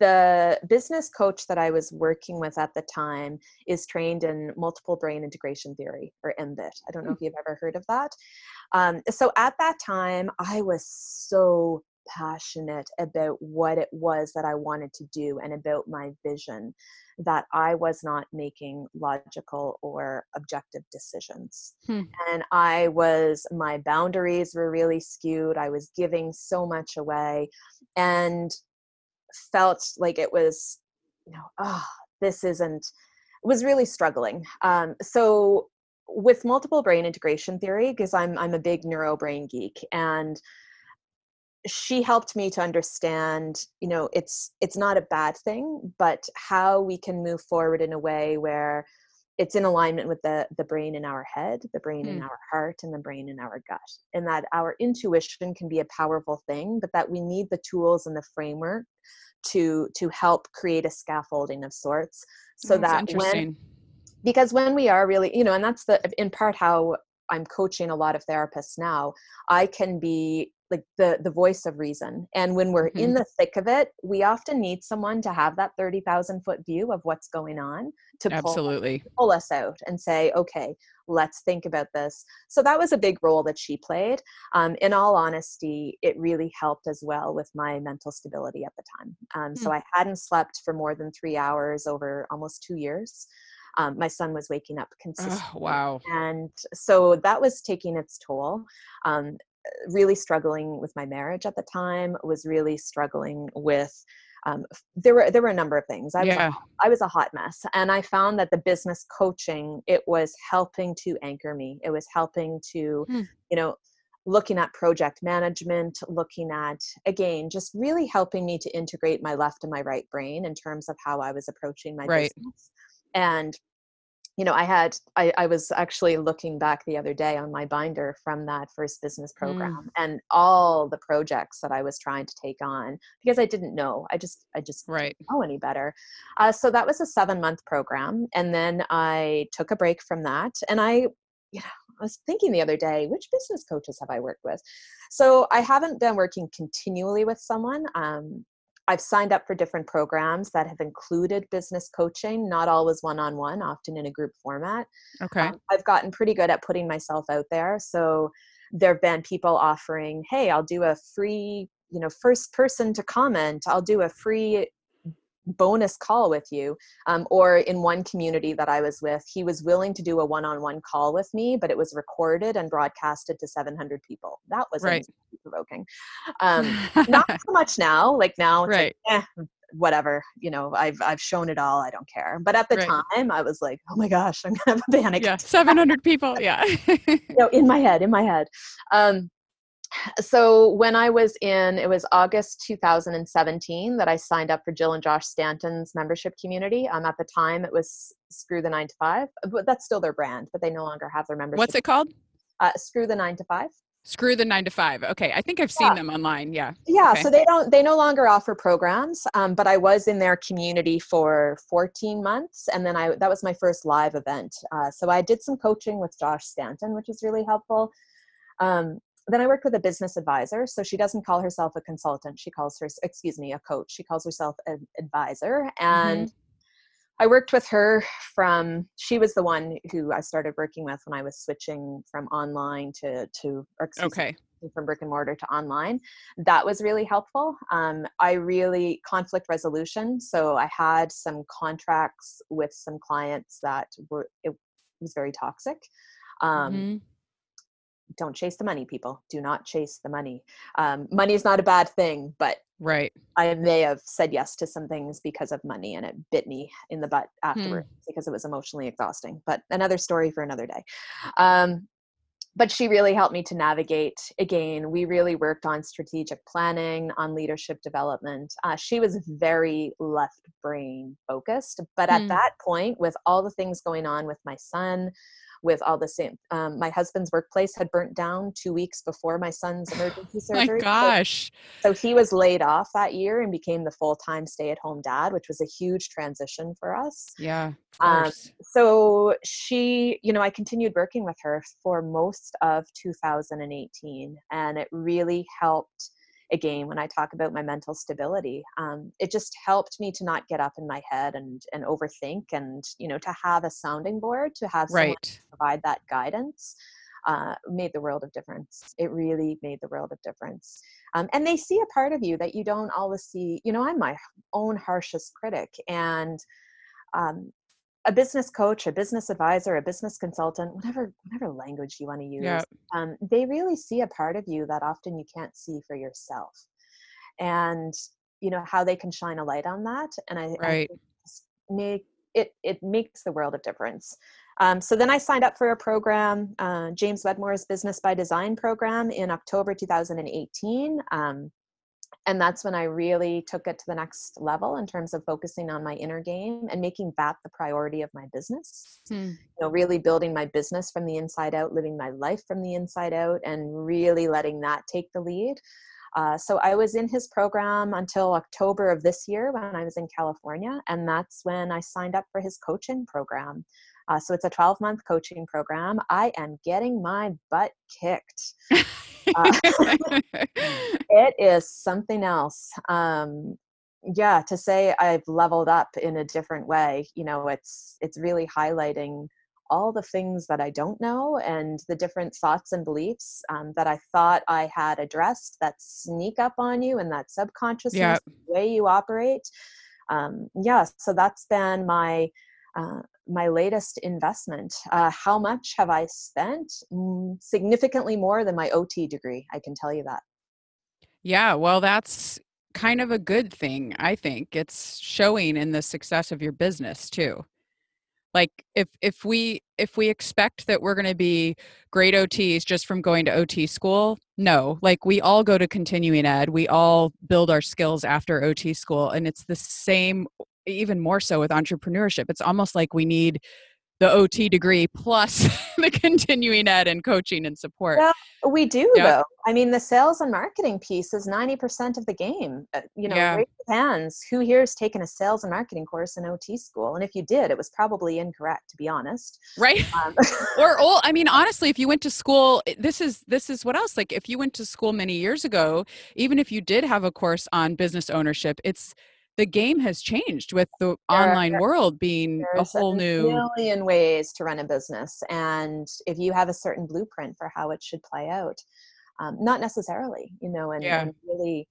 the business coach that I was working with at the time is trained in multiple brain integration theory or MBIT. I don't know hmm. if you've ever heard of that. Um, so at that time, I was so passionate about what it was that I wanted to do and about my vision that I was not making logical or objective decisions. Hmm. And I was, my boundaries were really skewed. I was giving so much away. And felt like it was, you know, oh, this isn't, was really struggling. Um, so with multiple brain integration theory, because I'm I'm a big neuro brain geek, and she helped me to understand, you know, it's it's not a bad thing, but how we can move forward in a way where it's in alignment with the the brain in our head the brain Hmm. in our heart and the brain in our gut and that our intuition can be a powerful thing but that we need the tools and the framework to to help create a scaffolding of sorts so mm, That's that when because when we are really you know and that's the in part how i'm coaching a lot of therapists now i can be like the the voice of reason and when we're in mm-hmm. the thick of it we often need someone to have that 30,000 foot view of what's going on to pull, Absolutely. pull us out and say okay let's think about this. So that was a big role that she played. Um, in all honesty it really helped as well with my mental stability at the time. Um, so i hadn't slept for more than three hours over almost two years. Um, my son was waking up consistently Oh, wow. and so that was taking its toll. Um, really struggling with my marriage at the time was really struggling with um, there were there were a number of things I was, Yeah. a, I was a hot mess and i found that the business coaching it was helping to anchor me it was helping to Hmm. you know looking at project management looking at again just really helping me to integrate my left and my right brain in terms of how i was approaching my Right. business and you know i had I, I was actually looking back the other day on my binder from that first business Mm. program and all the projects that i was trying to take on because i didn't know i just i just Right. didn't know any better uh, so that was a seven month program and then i took a break from that and i you know i was thinking the other day which business coaches have i worked with so i haven't been working continually with someone um, I've signed up for different programs that have included business coaching, not always one on one, often in a group format. Okay. Um, I've gotten pretty good at putting myself out there. So there have been people offering, hey, I'll do a free, you know, first person to comment, I'll do a free bonus call with you um, or in one community that i was with he was willing to do a one-on-one call with me but it was recorded and broadcasted to 700 people that was Right. provoking um, not so much now like now it's right. like eh, whatever you know i've i've shown it all i don't care but at the Right. time i was like oh my gosh i'm gonna have a panic Yeah. 700 people. Yeah. you know, in my head in my head um so when i was in it was august 2017 that i signed up for jill and josh stanton's membership community um at the time it was screw the nine to five but that's still their brand but they no longer have their membership What's it called? uh, screw the nine to five Screw the nine to five. Okay. I think I've seen Yeah. them online. Yeah. yeah Okay. so they don't they no longer offer programs um, but i was in their community for 14 months and then i that was my first live event uh, so i did some coaching with josh stanton which was really helpful um, then i worked with a business advisor so she doesn't call herself a consultant she calls her excuse me a coach she calls herself an advisor and I worked with her from she was the one who I started working with when I was switching from online to to or excuse me, from brick and mortar to online. That was really helpful. Um, I really conflict resolution. So I had some contracts with some clients that were it was very toxic. Um, Mhm. Don't chase the money, people. Do not chase the money. Um, money is not a bad thing, but Right. I may have said yes to some things because of money and it bit me in the butt afterwards because it was emotionally exhausting. But another story for another day. Um, but she really helped me to navigate again. We really worked on strategic planning, on leadership development. Uh, she was very left brain focused. But at Hmm. that point, with all the things going on with my son, with all the same, um, my husband's workplace had burnt down two weeks before my son's emergency My surgery. So- gosh. so he was laid off that year and became the full-time stay-at-home dad which was a huge transition for us Yeah. Um, so she you know i continued working with her for most of 2018 and it really helped again when i talk about my mental stability um, it just helped me to not get up in my head and and overthink and you know to have a sounding board to have someone Right. provide that guidance uh, made the world of difference. It really made the world of difference. Um, and they see a part of you that you don't always see. You know, I'm my own harshest critic, and um, a business coach, a business advisor, a business consultant, whatever whatever language you want to use, Yeah. um, they really see a part of you that often you can't see for yourself, and you know how they can shine a light on that. And I, I Right. think make it it makes the world of difference. Um, so then I signed up for a program, uh, James Wedmore's Business by Design program in October 2018. Um, and that's when I really took it to the next level in terms of focusing on my inner game and making that the priority of my business. Hmm. You know, really building my business from the inside out, living my life from the inside out, and really letting that take the lead. Uh, so I was in his program until October of this year when I was in California, and that's when I signed up for his coaching program. Uh, so it's a 12 month coaching program. I am getting my butt kicked. Uh, it is something else. Um, yeah, to say I've leveled up in a different way, you know, it's it's really highlighting all the things that I don't know and the different thoughts and beliefs um, that I thought I had addressed that sneak up on you and that subconsciousness yep. way you operate. Um, yeah, so that's been my uh, my latest investment. Uh, how much have I spent? Mm, significantly more than my OT degree, I can tell you that. Yeah, well, that's kind of a good thing, I think. It's showing in the success of your business too. Like if if we if we expect that we're going to be great OTs just from going to OT school, no. Like we all go to continuing ed, we all build our skills after OT school and it's the same even more so with entrepreneurship. It's almost like we need the OT degree plus the continuing ed and coaching and support. Well, we do yeah. though. I mean, the sales and marketing piece is 90% of the game. Uh, you know, yeah. it depends. Who here has taken a sales and marketing course in OT school? And if you did, it was probably incorrect, to be honest. Right. Um, or, or, I mean, honestly, if you went to school, this is, this is what else, like if you went to school many years ago, even if you did have a course on business ownership, it's, the game has changed with the there online are, world being a whole a new million ways to run a business and if you have a certain blueprint for how it should play out um, not necessarily you know and, yeah. and really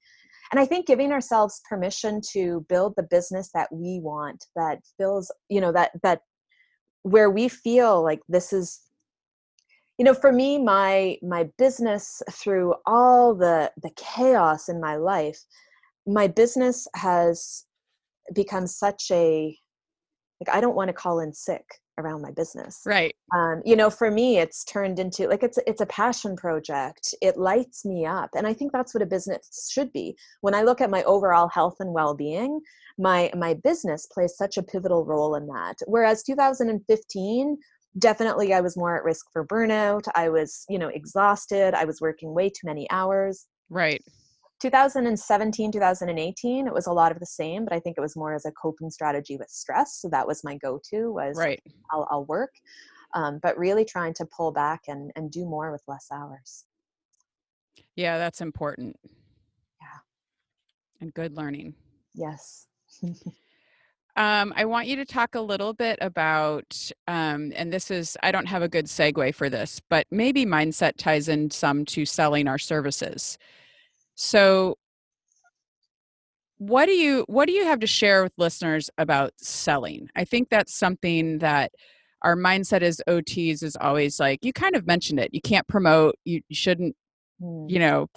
and i think giving ourselves permission to build the business that we want that feels you know that that where we feel like this is you know for me my my business through all the the chaos in my life my business has become such a like i don't want to call in sick around my business. Right. Um, you know for me it's turned into like it's it's a passion project. It lights me up and i think that's what a business should be. When i look at my overall health and well-being my my business plays such a pivotal role in that. Whereas 2015 definitely i was more at risk for burnout. I was you know exhausted. I was working way too many hours. Right 2017 2018 it was a lot of the same but i think it was more as a coping strategy with stress so that was my go-to was right. I'll, I'll work um, but really trying to pull back and and do more with less hours. Yeah that's important. Yeah. And good learning. Yes. Um, I want you to talk a little bit about, um, and this is, I don't have a good segue for this, but maybe mindset ties in some to selling our services. So what do you what do you have to share with listeners about selling? I think that's something that our mindset as OTs is always like you kind of mentioned it. You can't promote, you, you shouldn't, mm. you know,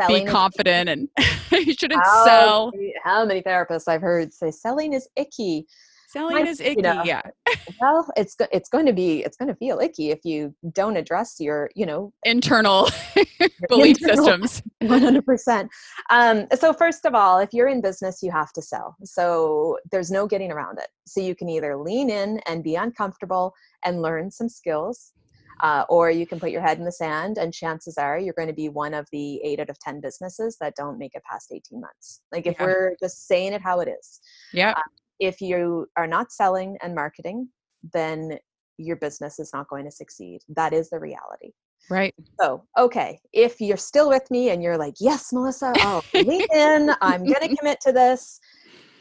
selling be confident and you shouldn't how, sell. How many therapists I've heard say selling is icky. Selling My, is icky, you know, yeah. well, it's it's going to be it's going to feel icky if you don't address your you know internal belief internal, systems. One hundred percent. Um, so first of all, if you're in business, you have to sell. So there's no getting around it. So you can either lean in and be uncomfortable and learn some skills, uh, or you can put your head in the sand and chances are you're going to be one of the eight out of ten businesses that don't make it past 18 months like if yeah. we're just saying it how it is yeah uh, if you are not selling and marketing, then your business is not going to succeed. That is the reality. Right. So, okay, if you're still with me and you're like, yes, Melissa, I'll lean in, I'm going to commit to this.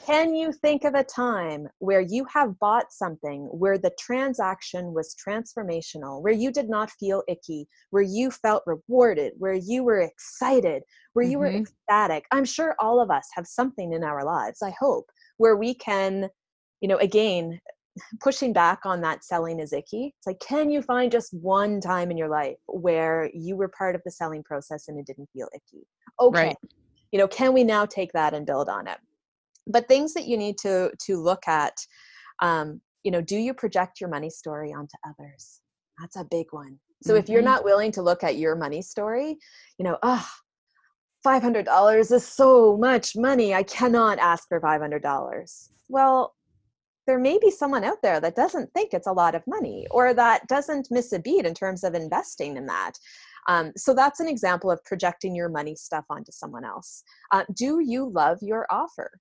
Can you think of a time where you have bought something where the transaction was transformational, where you did not feel icky, where you felt rewarded, where you were excited, where you mm-hmm. were ecstatic? I'm sure all of us have something in our lives, I hope, where we can you know again pushing back on that selling is icky it's like can you find just one time in your life where you were part of the selling process and it didn't feel icky okay right. you know can we now take that and build on it but things that you need to to look at um, you know do you project your money story onto others that's a big one so mm-hmm. if you're mm-hmm. not willing to look at your money story you know oh $500 is so much money. I cannot ask for $500. Well, there may be someone out there that doesn't think it's a lot of money or that doesn't miss a beat in terms of investing in that. Um, so that's an example of projecting your money stuff onto someone else. Uh, do you love your offer?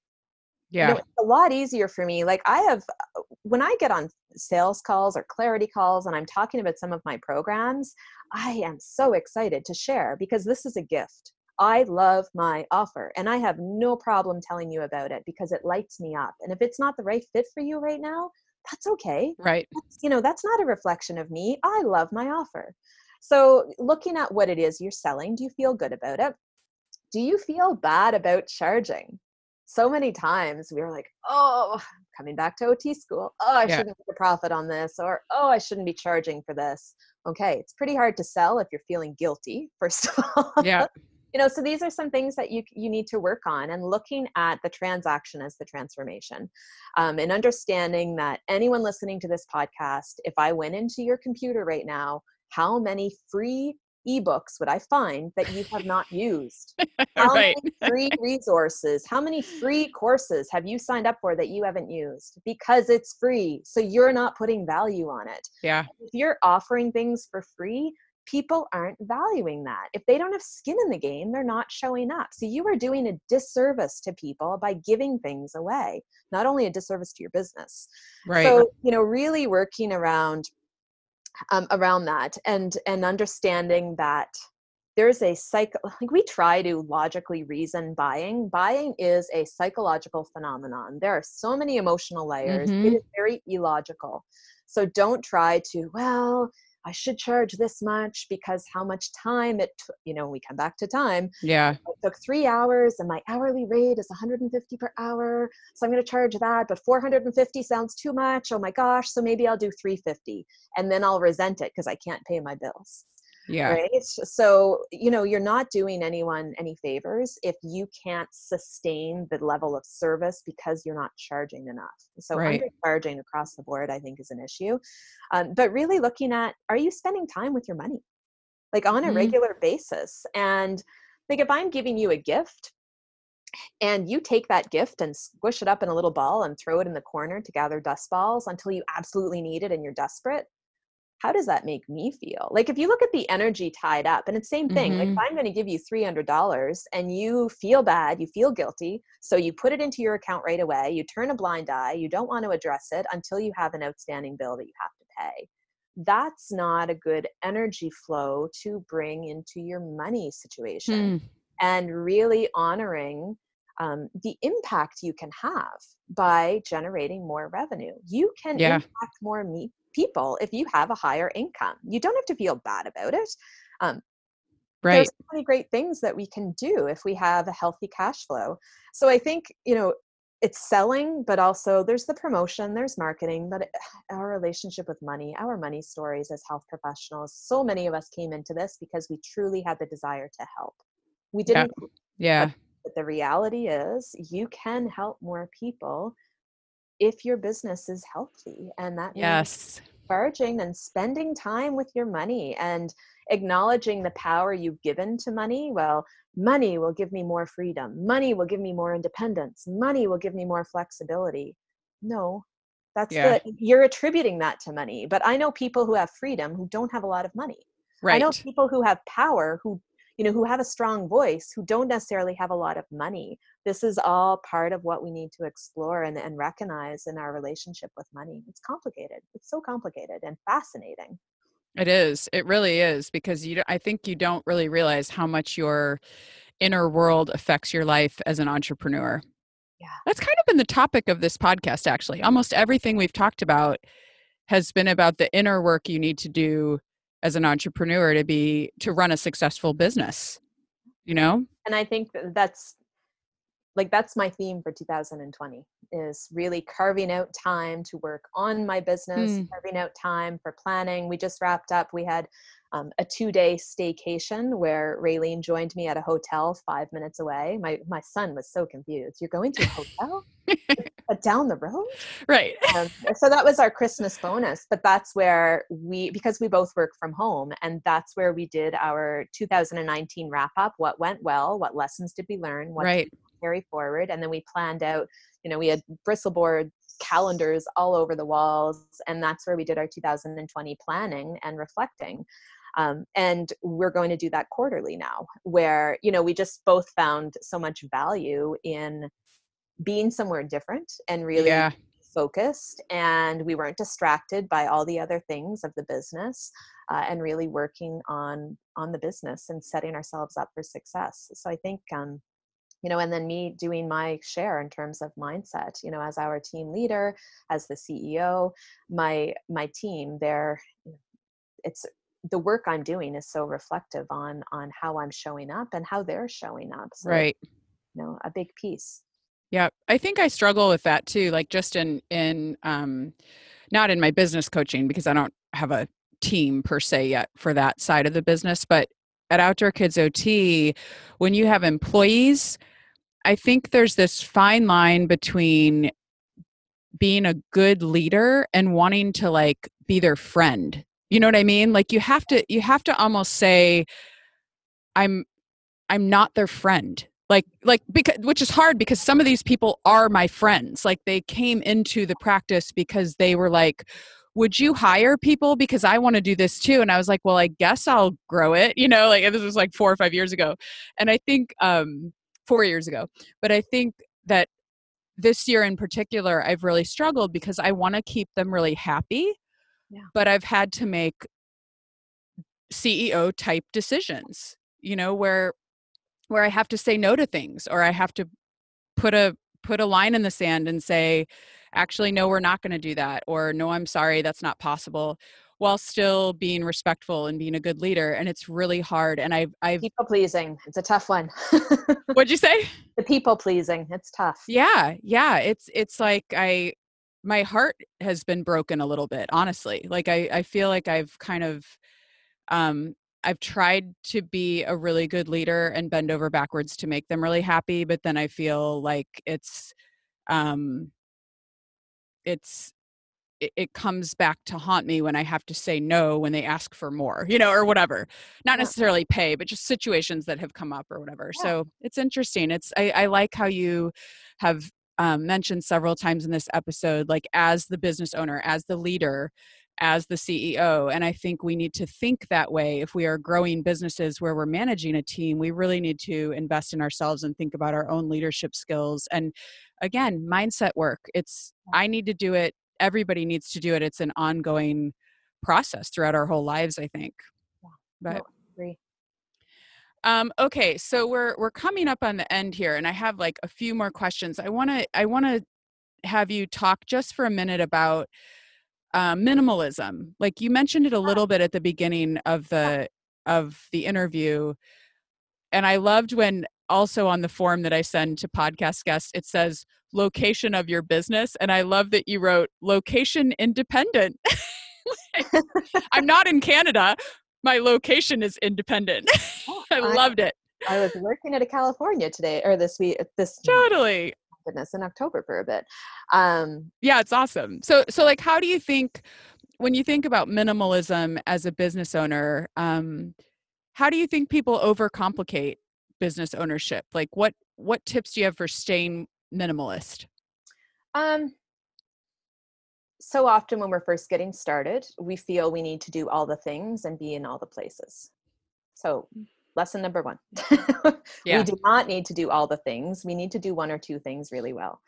Yeah. You know, it's a lot easier for me. Like I have, uh, when I get on sales calls or clarity calls and I'm talking about some of my programs, I am so excited to share because this is a gift. I love my offer and I have no problem telling you about it because it lights me up. And if it's not the right fit for you right now, that's okay. Right. That's, you know, that's not a reflection of me. I love my offer. So, looking at what it is you're selling, do you feel good about it? Do you feel bad about charging? So many times we were like, oh, coming back to OT school, oh, I yeah. shouldn't make a profit on this, or oh, I shouldn't be charging for this. Okay, it's pretty hard to sell if you're feeling guilty, first of all. Yeah. You know so these are some things that you you need to work on and looking at the transaction as the transformation um, and understanding that anyone listening to this podcast if i went into your computer right now how many free ebooks would I find that you have not used? How right. many free resources, how many free courses have you signed up for that you haven't used? Because it's free. So you're not putting value on it. Yeah. If you're offering things for free, people aren't valuing that. If they don't have skin in the game, they're not showing up. So you are doing a disservice to people by giving things away, not only a disservice to your business. Right. So, you know, really working around um, around that and and understanding that there's a psych like we try to logically reason buying buying is a psychological phenomenon there are so many emotional layers mm-hmm. it is very illogical so don't try to well I should charge this much because how much time it, t- you know, we come back to time. Yeah. It took three hours and my hourly rate is 150 per hour. So I'm going to charge that, but 450 sounds too much. Oh my gosh. So maybe I'll do 350 and then I'll resent it because I can't pay my bills yeah. right? So you know you're not doing anyone any favors if you can't sustain the level of service because you're not charging enough. So right. undercharging across the board i think is an issue. Um, but really looking at are you spending time with your money? Like on a mm-hmm. regular basis. And like if i'm giving you a gift and you take that gift and squish it up in a little ball and throw it in the corner to gather dust balls until you absolutely need it and you're desperate how does that make me feel? Like if you look at the energy tied up, and it's same thing. Mm-hmm. Like if mm-hmm. I'm going to give you three hundred dollars and you feel bad, you feel guilty, so you put it into your account right away. You turn a blind eye. You don't want to address it until you have an outstanding bill that you have to pay. That's not a good energy flow to bring into your money situation. Mm. And really honoring um, the impact you can have by generating more revenue. You can yeah. impact more me- people if you have a higher income. You don't have to feel bad about it. Um, right. There's so many great things that we can do if we have a healthy cash flow. So I think, you know, it's selling, but also there's the promotion, there's marketing, but our relationship with money, our money stories as health professionals, so many of us came into this because we truly had the desire to help. We didn't. Yeah. yeah. But, the reality is, you can help more people if your business is healthy and that yes. charging and spending time with your money and acknowledging the power you've given to money. Well money will give me more freedom. Money will give me more independence. Money will give me more flexibility. No that's yeah. the you're attributing that to money but i know people who have freedom who don't have a lot of money. Right. i know people who have power who you know who have a strong voice who don't necessarily have a lot of money this is all part of what we need to explore and, and recognize in our relationship with money. It's complicated. It's so complicated and fascinating. It is. It really is because you i think you don't really realize how much your inner world affects your life as an entrepreneur. Yeah. That's kind of been the topic of this podcast actually. Almost everything we've talked about has been about the inner work you need to do as an entrepreneur to be to run a successful business you know and i think that's like that's my theme for 2020 is really carving out time to work on my business mm. carving out time for planning we just wrapped up we had um, a two-day staycation where Raylene joined me at a hotel five minutes away. My my son was so confused. You're going to a hotel? but down the road right um, so that was our christmas bonus but that's where we because we both work from home and that's where we did our 2019 wrap up what went well what lessons did we learn what right carry forward and then we planned out you know we had bristleboard calendars all over the walls and that's where we did our 2020 planning and reflecting um, and we're going to do that quarterly now where you know we just both found so much value in being somewhere different and really yeah. focused and we weren't distracted by all the other things of the business uh, and really working on on the business and setting ourselves up for success so i think um, you know and then me doing my share in terms of mindset you know as our team leader as the ceo my my team they're it's the work i'm doing is so reflective on on how i'm showing up and how they're showing up so right. you know a big piece. Yeah i think i struggle with that too like just in in um not in my business coaching because i don't have a team per se yet for that side of the business but at outdoor kids ot when you have employees i think there's this fine line between being a good leader and wanting to like be their friend you know what i mean? Like you have to you have to almost say i'm i'm not their friend. Like like because which is hard because some of these people are my friends. Like they came into the practice because they were like would you hire people? Because i want to do this too. And i was like well i guess i'll grow it you know? Like this was like four or five years ago. And i think um four years ago. But i think that this year in particular i've really struggled because i want to keep them really happy yeah. but I've had to make CEO type decisions, you know, where where I have to say no to things or I have to put a put a line in the sand and say actually no we're not going to do that or no I'm sorry that's not possible while still being respectful and being a good leader and it's really hard and I've I've people pleasing it's a tough one What'd you say? The people pleasing it's tough. Yeah, yeah, it's it's like I my heart has been broken a little bit honestly like i i feel like i've kind of um i've tried to be a really good leader and bend over backwards to make them really happy but then i feel like it's um it's it, it comes back to haunt me when i have to say no when they ask for more you know or whatever. Not necessarily pay but just situations that have come up or whatever. Yeah. so it's interesting. It's I, I like how you have um, mentioned several times in this episode, like as the business owner, as the leader, as the CEO. And I think we need to think that way. If we are growing businesses where we're managing a team, we really need to invest in ourselves and think about our own leadership skills. And again, mindset work. It's, I need to do it. Everybody needs to do it. It's an ongoing process throughout our whole lives, I think. But, agree. Um, okay, so we're we're coming up on the end here, and I have like a few more questions. I want to I want to have you talk just for a minute about uh, minimalism. Like you mentioned it a little bit at the beginning of the of the interview, and I loved when also on the form that I send to podcast guests it says location of your business, and I love that you wrote location independent. I'm not in Canada, my location is independent. Oh, I, I loved it. I was working at a California today or this week. This totally goodness in October for a bit. Um, yeah, it's awesome. So so like, how do you think when you think about minimalism as a business owner? Um, how do you think people overcomplicate business ownership? Like, what what tips do you have for staying minimalist? Um, so often when we're first getting started, we feel we need to do all the things and be in all the places. So, mm. lesson number one yeah. we do not need to do all the things. We need to do one or two things really well.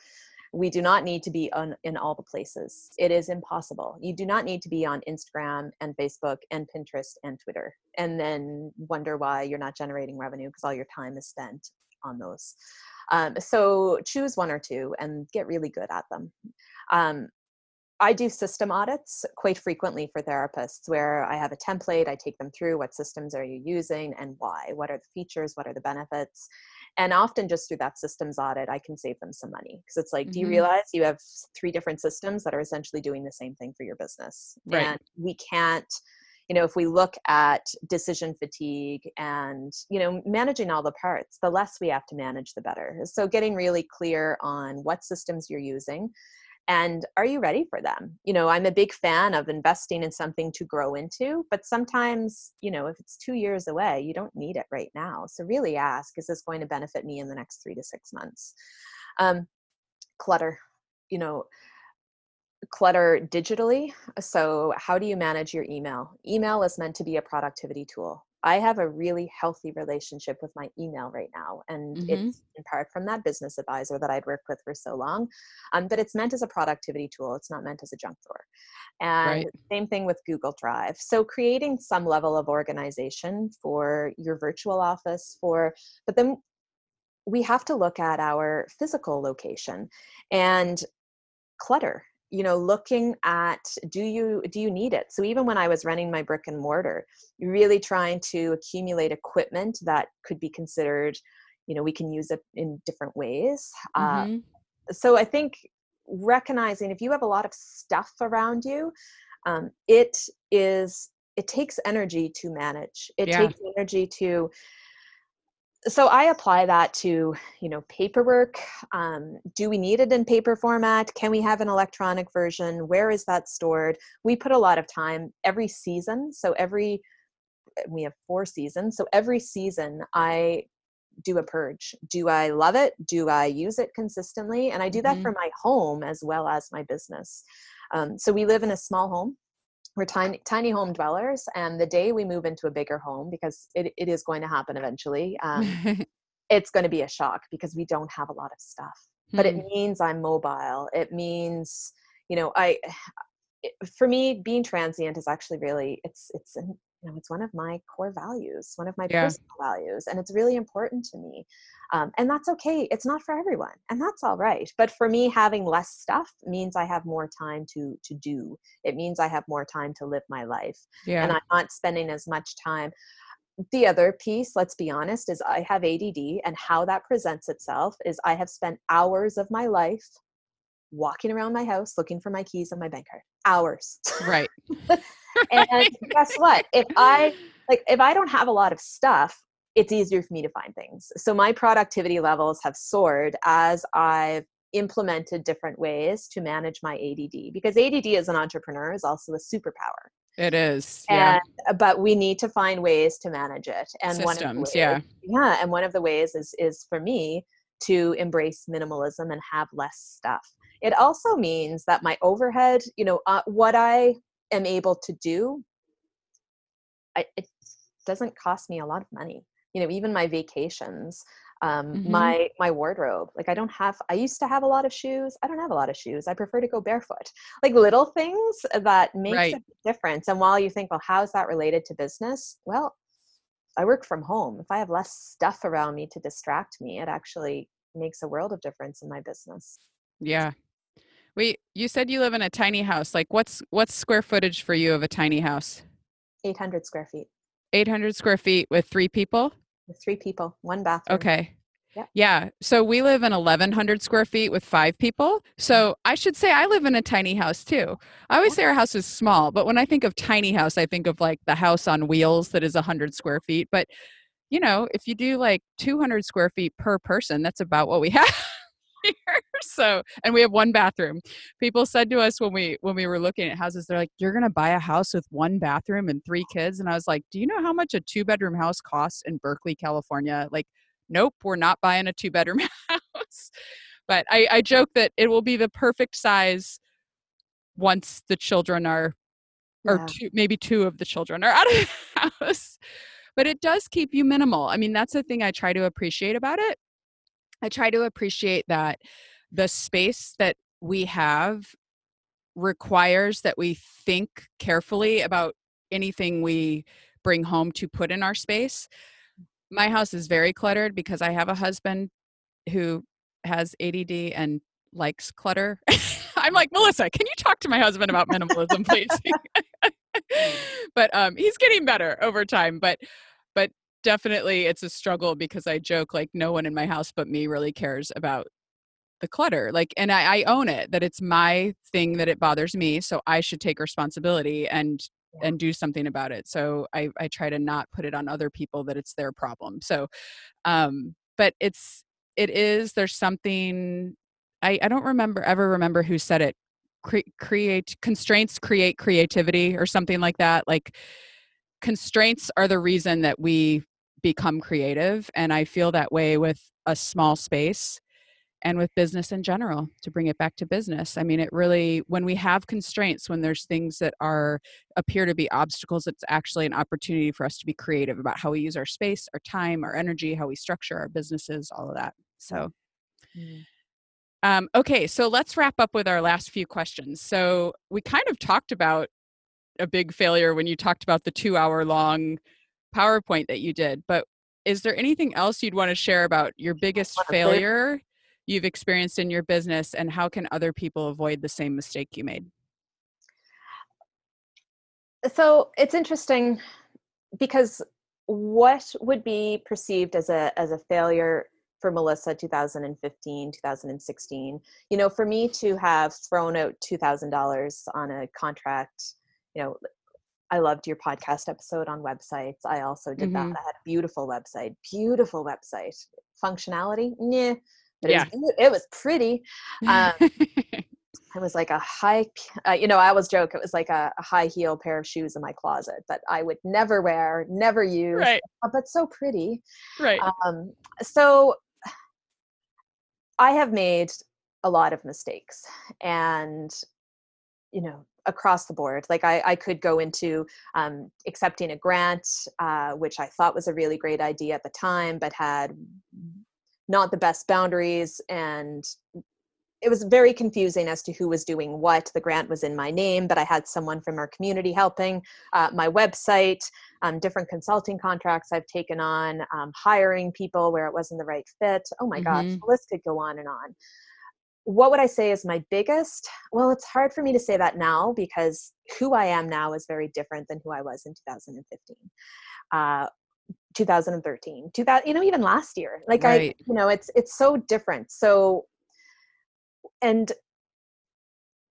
We do not need to be on, in all the places. It is impossible. You do not need to be on Instagram and Facebook and Pinterest and Twitter and then wonder why you're not generating revenue because all your time is spent on those. Um, so choose one or two and get really good at them. Um, I do system audits quite frequently for therapists where I have a template, I take them through what systems are you using and why, what are the features, what are the benefits. And often just through that systems audit, I can save them some money because it's like, mm-hmm. do you mm-hmm. realize you have three different systems that are essentially doing the same thing for your business? Right. And we can't you know if we look at decision fatigue and you know managing all the parts the less we have to manage the better so getting really clear on what systems you're using and are you ready for them you know i'm a big fan of investing in something to grow into but sometimes you know if it's two years away you don't need it right now so really ask is this going to benefit me in the next three to six months um, clutter you know clutter digitally. So, how do you manage your email? Email is meant to be a productivity tool. I have a really healthy relationship with my email right now, and mm-hmm. it's in part from that business advisor that I'd worked with for so long. Um, but it's meant as a productivity tool. It's not meant as a junk drawer. And right. same thing with Google Drive. So creating some level of organization for your virtual office, for but then we have to look at our physical location and clutter you know looking at do you do you need it so even when i was running my brick and mortar really trying to accumulate equipment that could be considered you know we can use it in different ways uh, mm-hmm. uh, so i think recognizing if you have a lot of stuff around you um, it is it takes energy to manage it yeah. takes energy to so i apply that to you know paperwork um, do we need it in paper format? Can we have an electronic version? Where is that stored? We put a lot of time every season so every we have four seasons so every season i do a purge. Do i love it? Do i use it consistently? And i do that mm-hmm. for my home as well as my business. Um, so we live in a small home we're tiny tiny home dwellers and the day we move into a bigger home because it, it is going to happen eventually um, it's going to be a shock because we don't have a lot of stuff hmm. but it hmm. means i'm mobile it means you know i it, for me being transient is actually really it's it's an, you know it's one of my core values one of my yeah. personal values and it's really important to me um, and that's okay it's not for everyone and that's all right but for me having less stuff means i have more time to to do it means i have more time to live my life yeah. and i'm not spending as much time the other piece let's be honest is i have add and how that presents itself is i have spent hours of my life walking around my house looking for my keys and my bank card. Hours. Right. And guess what? If i like if i don't have a lot of stuff it's easier for me to find things. So my productivity levels have soared as i've implemented different ways to manage my add because add as an entrepreneur is also a superpower. It is yeah. and uh, but we need to find ways to manage it. And Systems, one of the ways, yeah. Yeah and one of the ways is is for me to embrace minimalism and have less stuff it also means that my overhead you know uh, what i am able to do I, it doesn't cost me a lot of money you know even my vacations um, mm-hmm. my my wardrobe like i don't have i used to have a lot of shoes i don't have a lot of shoes i prefer to go barefoot like little things that makes right. a difference and while you think well how's that related to business well i work from home if i have less stuff around me to distract me it actually makes a world of difference in my business yeah Wait, you said you live in a tiny house. Like what's what's square footage for you of a tiny house? 800 square feet. 800 square feet with 3 people? With 3 people, one bathroom. Okay. Yeah. yeah. So we live in 1100 square feet with 5 people. So mm-hmm. I should say I live in a tiny house too. I always say our house is small, but when I think of tiny house, I think of like the house on wheels that is 100 square feet, but you know, if you do like 200 square feet per person, that's about what we have here. So, and we have one bathroom. People said to us when we when we were looking at houses, they're like, "You're going to buy a house with one bathroom and three kids?" And I was like, "Do you know how much a two bedroom house costs in Berkeley, California?" Like, nope, we're not buying a two bedroom house. But I, I joke that it will be the perfect size once the children are, or yeah. two, maybe two of the children are out of the house. But it does keep you minimal. I mean, that's the thing I try to appreciate about it I try to appreciate that the space that we have requires that we think carefully about anything we bring home to put in our space. My house is very cluttered because I have a husband who has ADD and likes clutter. I'm like, Melissa, can you talk to my husband about minimalism, please? but um, he's getting better over time. But but definitely it's a struggle because I joke like no one in my house but me really cares about the clutter. Like, and I, I own it that it's my thing that it bothers me. So I should take responsibility and and do something about it so I, I try to not put it on other people that it's their problem so um but it's it is there's something i i don't remember ever remember who said it Cre- create constraints create creativity or something like that like constraints are the reason that we become creative and i feel that way with a small space and with business in general to bring it back to business. I mean it really when we have constraints when there's things that are appear to be obstacles it's actually an opportunity for us to be creative about how we use our space our time our energy how we structure our businesses all of that. So mm. um, okay so let's wrap up with our last few questions. So we kind of talked about a big failure when you talked about the two hour long powerpoint that you did but is there anything else you'd want to share about your biggest failure you've experienced in your business and how can other people avoid the same mistake you made? So it's interesting because what would be perceived as a as a failure for melissa 2015 2016 you know for me to have thrown out $2000 on a contract you know I loved your podcast episode on websites. I also did mm-hmm. that. I had a beautiful website, beautiful website. Functionality, yeah, but yeah. it, was, it was pretty. Um, it was like a high, uh, you know, I always joke it was like a, a, high heel pair of shoes in my closet that I would never wear, never use, right. Uh, but so pretty. Right. Um, so I have made a lot of mistakes and, you know, across the board. Like I, I could go into um, accepting a grant, uh, which I thought was a really great idea at the time, but had not the best boundaries and it was very confusing as to who was doing what. The grant was in my name, but I had someone from our community helping. Uh, my website, um, different consulting contracts I've taken on, um, hiring people where it wasn't the right fit. Oh my mm-hmm. gosh, the list could go on and on. What would I say is my biggest? Well, it's hard for me to say that now because who I am now is very different than who I was in 2015. Uh, 2013 2000 you know even last year like right. i you know it's it's so different so and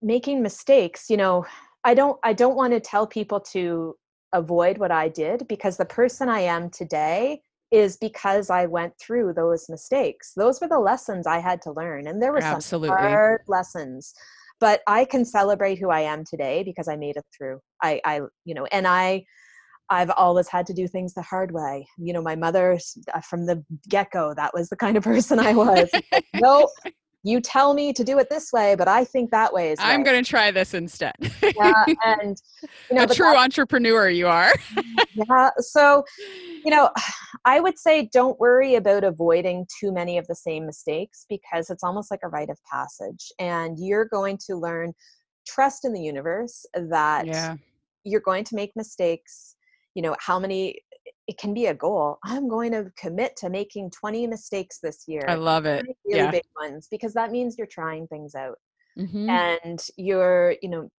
making mistakes you know i don't i don't want to tell people to avoid what i did because the person i am today is because i went through those mistakes those were the lessons i had to learn and there were Absolutely. some hard lessons but i can celebrate who i am today because i made it through i i you know and i I've always had to do things the hard way. You know, my mother uh, from the get go, that was the kind of person I was. nope, you tell me to do it this way, but I think that way is. I'm going to try this instead. yeah, and you know, a true entrepreneur you are. yeah, so you know, I would say don't worry about avoiding too many of the same mistakes because it's almost like a rite of passage, and you're going to learn trust in the universe that yeah. you're going to make mistakes you know how many it can be a goal i'm going to commit to making 20 mistakes this year i love it really yeah. big ones because that means you're trying things out mm-hmm. and you're you know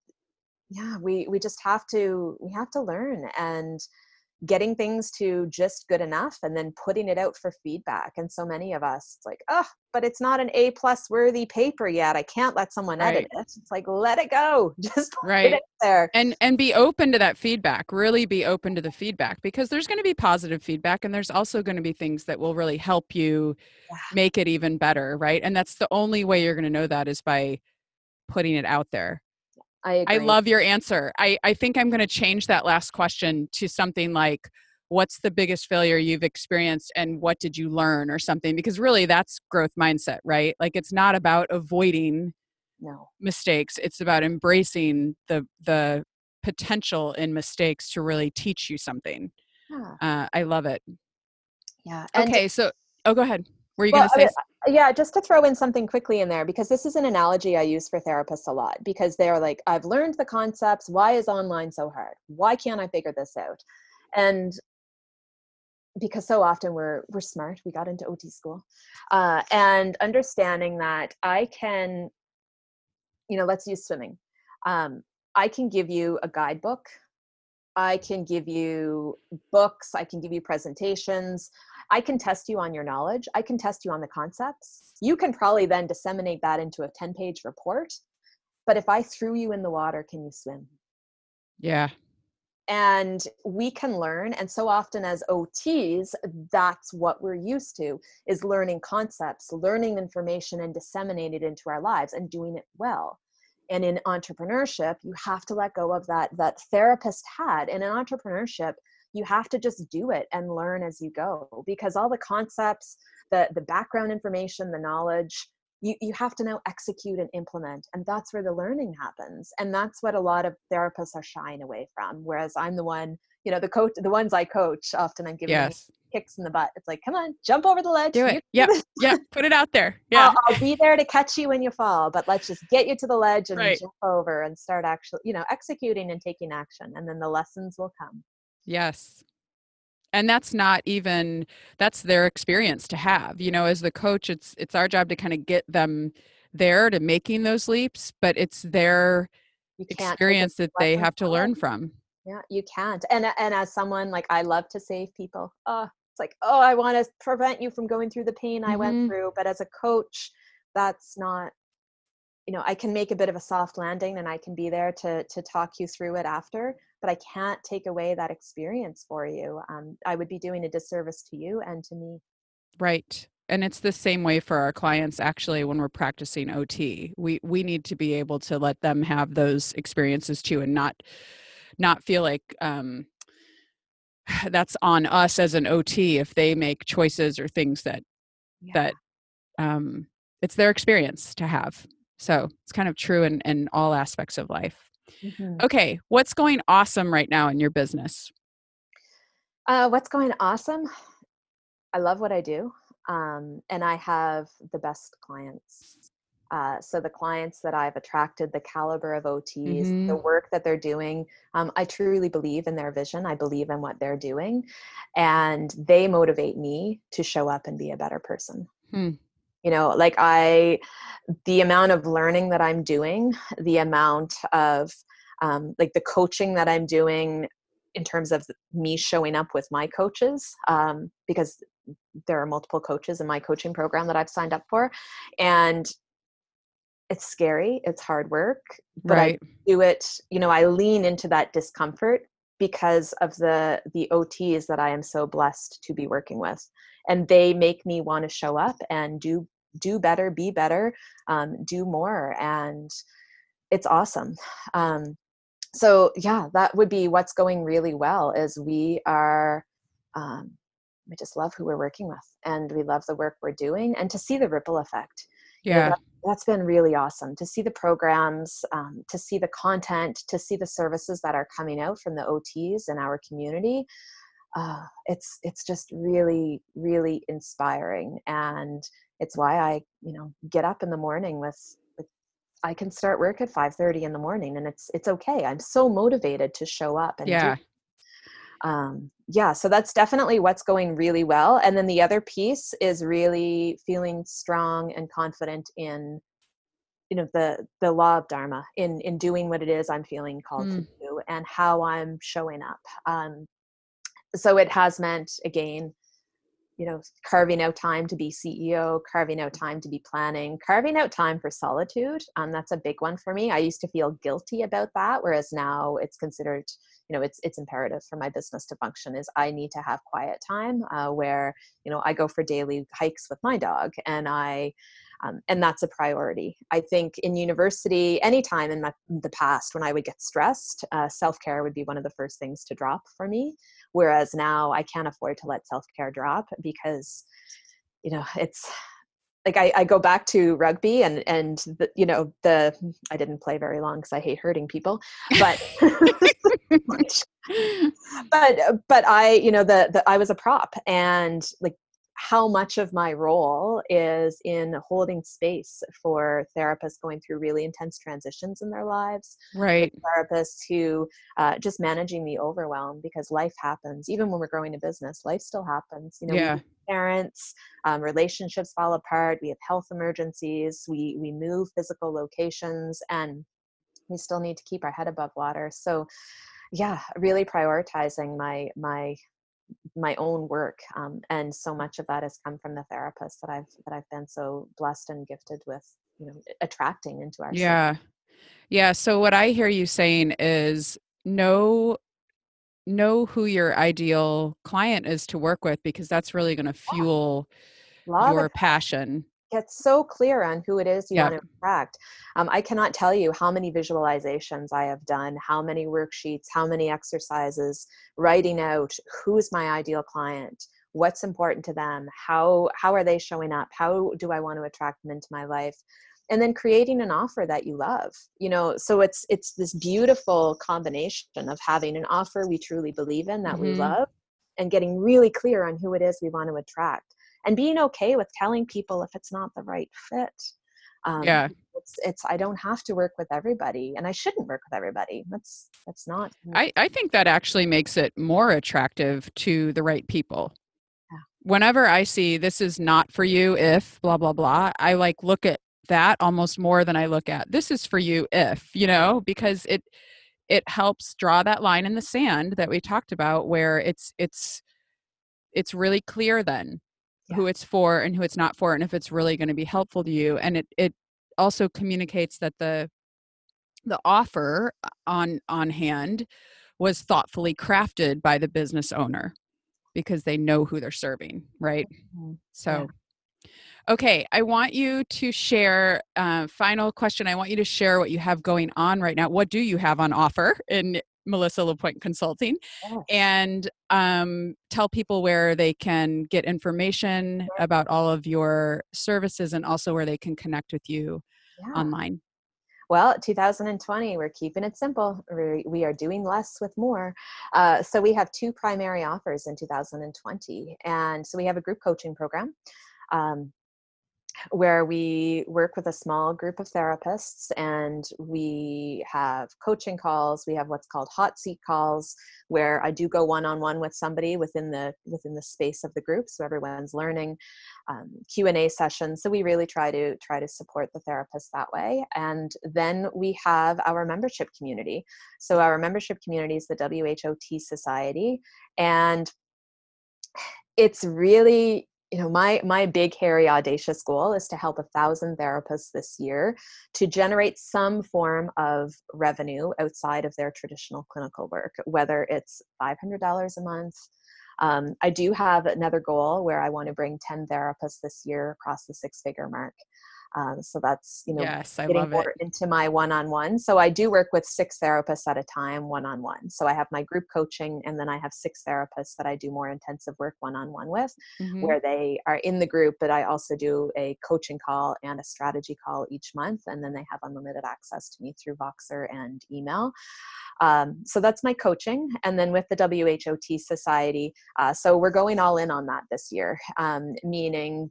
yeah we we just have to we have to learn and getting things to just good enough and then putting it out for feedback and so many of us it's like oh but it's not an a plus worthy paper yet i can't let someone right. edit it. It's like let it go just right. it there. And and be open to that feedback really be open to the feedback because there's going to be positive feedback and there's also going to be things that will really help you yeah. make it even better right? And that's the only way you're going to know that is by putting it out there I, I love your answer. I, I think I'm going to change that last question to something like, what's the biggest failure you've experienced and what did you learn or something? Because really that's growth mindset, right? Like it's not about avoiding no. mistakes. It's about embracing the, the potential in mistakes to really teach you something. Yeah. Uh, I love it. Yeah. okay. So, oh, go ahead. Were you well, going to say? Yeah, just to throw in something quickly in there, because this is an analogy I use for therapists a lot, because they're like, I've learned the concepts. Why is online so hard? Why can't I figure this out? And because so often we're we're smart, we got into OT school, uh, and understanding that I can, you know, let's use swimming. Um, I can give you a guidebook I can give you books, I can give you presentations, I can test you on your knowledge, I can test you on the concepts. You can probably then disseminate that into a 10 page report. But if I threw you in the water, can you swim? Yeah. and we can learn and so often as ots that's what we're used to is learning concepts learning information and disseminating it into our lives and doing it well and in entrepreneurship you have to let go of that that therapist had and in entrepreneurship you have to just do it and learn as you go because all the concepts the the background information the knowledge you, you have to now execute and implement and that's where the learning happens and that's what a lot of therapists are shying away from whereas i'm the one you know the coach the ones i coach often i'm giving yes. Kicks in the butt. It's like come on jump over the ledge. Do it. Yeah yeah put it out there. Yeah. I'll, I'll, be there to catch you when you fall but let's just get you to the ledge and right. jump over and start actually you know executing and taking action and then the lessons will come. Yes. And that's not even that's their experience to have you know as the coach it's it's our job to kind of get them there to making those leaps but it's their experience that they have to learn from. Yeah you can't. And and as someone like i love to save people. Oh it's like oh i want to prevent you from going through the pain i mm-hmm. went through but as a coach that's not you know i can make a bit of a soft landing and i can be there to to talk you through it after but I can't take away that experience for you. Um, I would be doing a disservice to you and to me. Right. And it's the same way for our clients actually when we're practicing OT. We we need to be able to let them have those experiences too and not not feel like um, that's on us as an OT if they make choices or things that yeah. that um, it's their experience to have. So it's kind of true in, in all aspects of life. Mm-hmm. Okay, what's going awesome right now in your business? Uh, what's going awesome? I love what I do, um, and I have the best clients. Uh, so the clients that I've attracted, the caliber of OTs, mm-hmm. the work that they're doing, um, I truly believe in their vision. I believe in what they're doing, and they motivate me to show up and be a better person. Hmm you know like i the amount of learning that i'm doing the amount of um, like the coaching that i'm doing in terms of me showing up with my coaches um, because there are multiple coaches in my coaching program that i've signed up for and it's scary it's hard work but right. i do it you know i lean into that discomfort because of the the ots that i am so blessed to be working with and they make me want to show up and do do better, be better, um, do more. And it's awesome. Um, so yeah, that would be what's going really well is we are, um, we just love who we're working with and we love the work we're doing and to see the ripple effect. Yeah. You know, that, that's been really awesome to see the programs, um, to see the content, to see the services that are coming out from the OTs in our community. Uh, it's it's just really really inspiring and it's why i you know get up in the morning with, with i can start work at 5.30 in the morning and it's it's okay i'm so motivated to show up and yeah do, um yeah so that's definitely what's going really well and then the other piece is really feeling strong and confident in you know the the law of dharma in in doing what it is i'm feeling called mm. to do and how i'm showing up um so it has meant again you know carving out time to be ceo carving out time to be planning carving out time for solitude um, that's a big one for me. I used to feel guilty about that whereas now it's considered you know it's it's imperative for my business to function is i need to have quiet time uh, where you know i go for daily hikes with my dog and i um, and that's a priority. I think in university anytime in, the past when i would get stressed uh, self-care would be one of the first things to drop for me whereas now i can't afford to let self-care drop because you know it's like I, I go back to rugby and and the, you know the I didn't play very long because I hate hurting people, but but but I you know the, the I was a prop and like how much of my role is in holding space for therapists going through really intense transitions in their lives right. therapists who uh, just managing the overwhelm because life happens even when we're growing a business life still happens. You know yeah. parents um, relationships fall apart we have health emergencies we we move physical locations and we still need to keep our head above water. So yeah really prioritizing my my my own work um, and so much of that has come from the therapists that i've that i've been so blessed and gifted with you know attracting into our yeah. yeah so what i hear you saying is no know who your ideal client is to work with because that's really going to fuel your passion get so clear on who it is you yep. want to attract. Um, I cannot tell you how many visualizations I have done, how many worksheets, how many exercises, writing out who's my ideal client, what's important to them, how how are they showing up, how do I want to attract them into my life, and then creating an offer that you love. You know, so it's it's this beautiful combination of having an offer we truly believe in that mm-hmm. we love, and getting really clear on who it is we want to attract and being okay with telling people if it's not the right fit um, yeah. it's it's i don't have to work with everybody and i shouldn't work with everybody that's that's not i i think that actually makes it more attractive to the right people. Yeah. whenever i see this is not for you if blah blah blah i like look at that almost more than i look at this is for you if you know because it it helps draw that line in the sand that we talked about where it's it's it's really clear then yeah. who it's for and who it's not for and if it's really going to be helpful to you and it it also communicates that the the offer on on hand was thoughtfully crafted by the business owner because they know who they're serving right mm-hmm. so yeah. Okay, I want you to share. Uh, final question. I want you to share what you have going on right now. What do you have on offer in Melissa Lapointe Consulting, yes. and um, tell people where they can get information about all of your services and also where they can connect with you yeah. online. Well, 2020, we're keeping it simple. We are doing less with more. Uh, so we have two primary offers in 2020. And so we have a group coaching program. Um, where we work with a small group of therapists and we have coaching calls we have what's called hot seat calls where i do go one-on-one with somebody within the within the space of the group so everyone's learning um, q&a sessions. So we really try to try to support the therapist that way. And then we have our membership community. So our membership community is the whot society and it's really you know my my big hairy audacious goal is to help a thousand therapists this year to generate some form of revenue outside of their traditional clinical work whether it's $500 a month. Um, i do have another goal where i want to bring 10 therapists this year across the six figure mark um, so that's you know yes, getting more it. into my one-on-one. So I do work with six therapists at a time, one-on-one. So I have my group coaching, and then I have six therapists that I do more intensive work one-on-one with, mm-hmm. where they are in the group, but I also do a coaching call and a strategy call each month, and then they have unlimited access to me through Voxer and email. Um, so that's my coaching. And then with the WHOT Society, uh, so we're going all in on that this year, um, meaning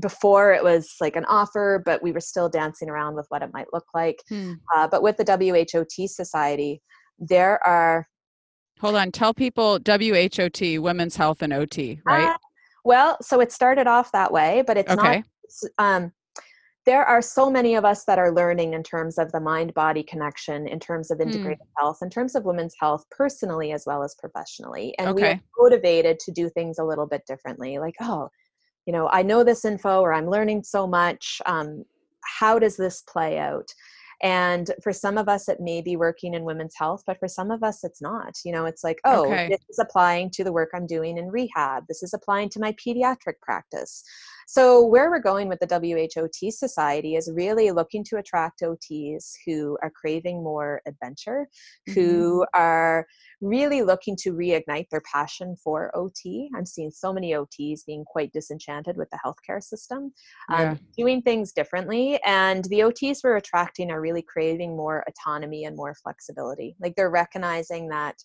before it was like an offer, but we were still dancing around with what it might look like. Hmm. Uh, but with the WHOT Society, there are. Hold on, tell people WHOT, Women's Health and OT, right? Uh, well, so it started off that way, but it's okay. not. Um, there are so many of us that are learning in terms of the mind body connection, in terms of hmm. integrated mm. health, in terms of women's health, personally as well as professionally. And okay. we are motivated to do things a little bit differently. Like, oh, you know i know this info or i'm learning so much um, how does this play out? And for some of us it may be working in women's health but for some of us it's not you know it's like oh okay. this is applying to the work i'm doing in rehab. This is applying to my pediatric practice so where we're going with the whot society is really looking to attract ots who are craving more adventure mm-hmm. who are really looking to reignite their passion for OT. I'm seeing so many OTs being quite disenchanted with the healthcare system, um, doing things differently. And the OTs we're attracting are really craving more autonomy and more flexibility. Like they're recognizing that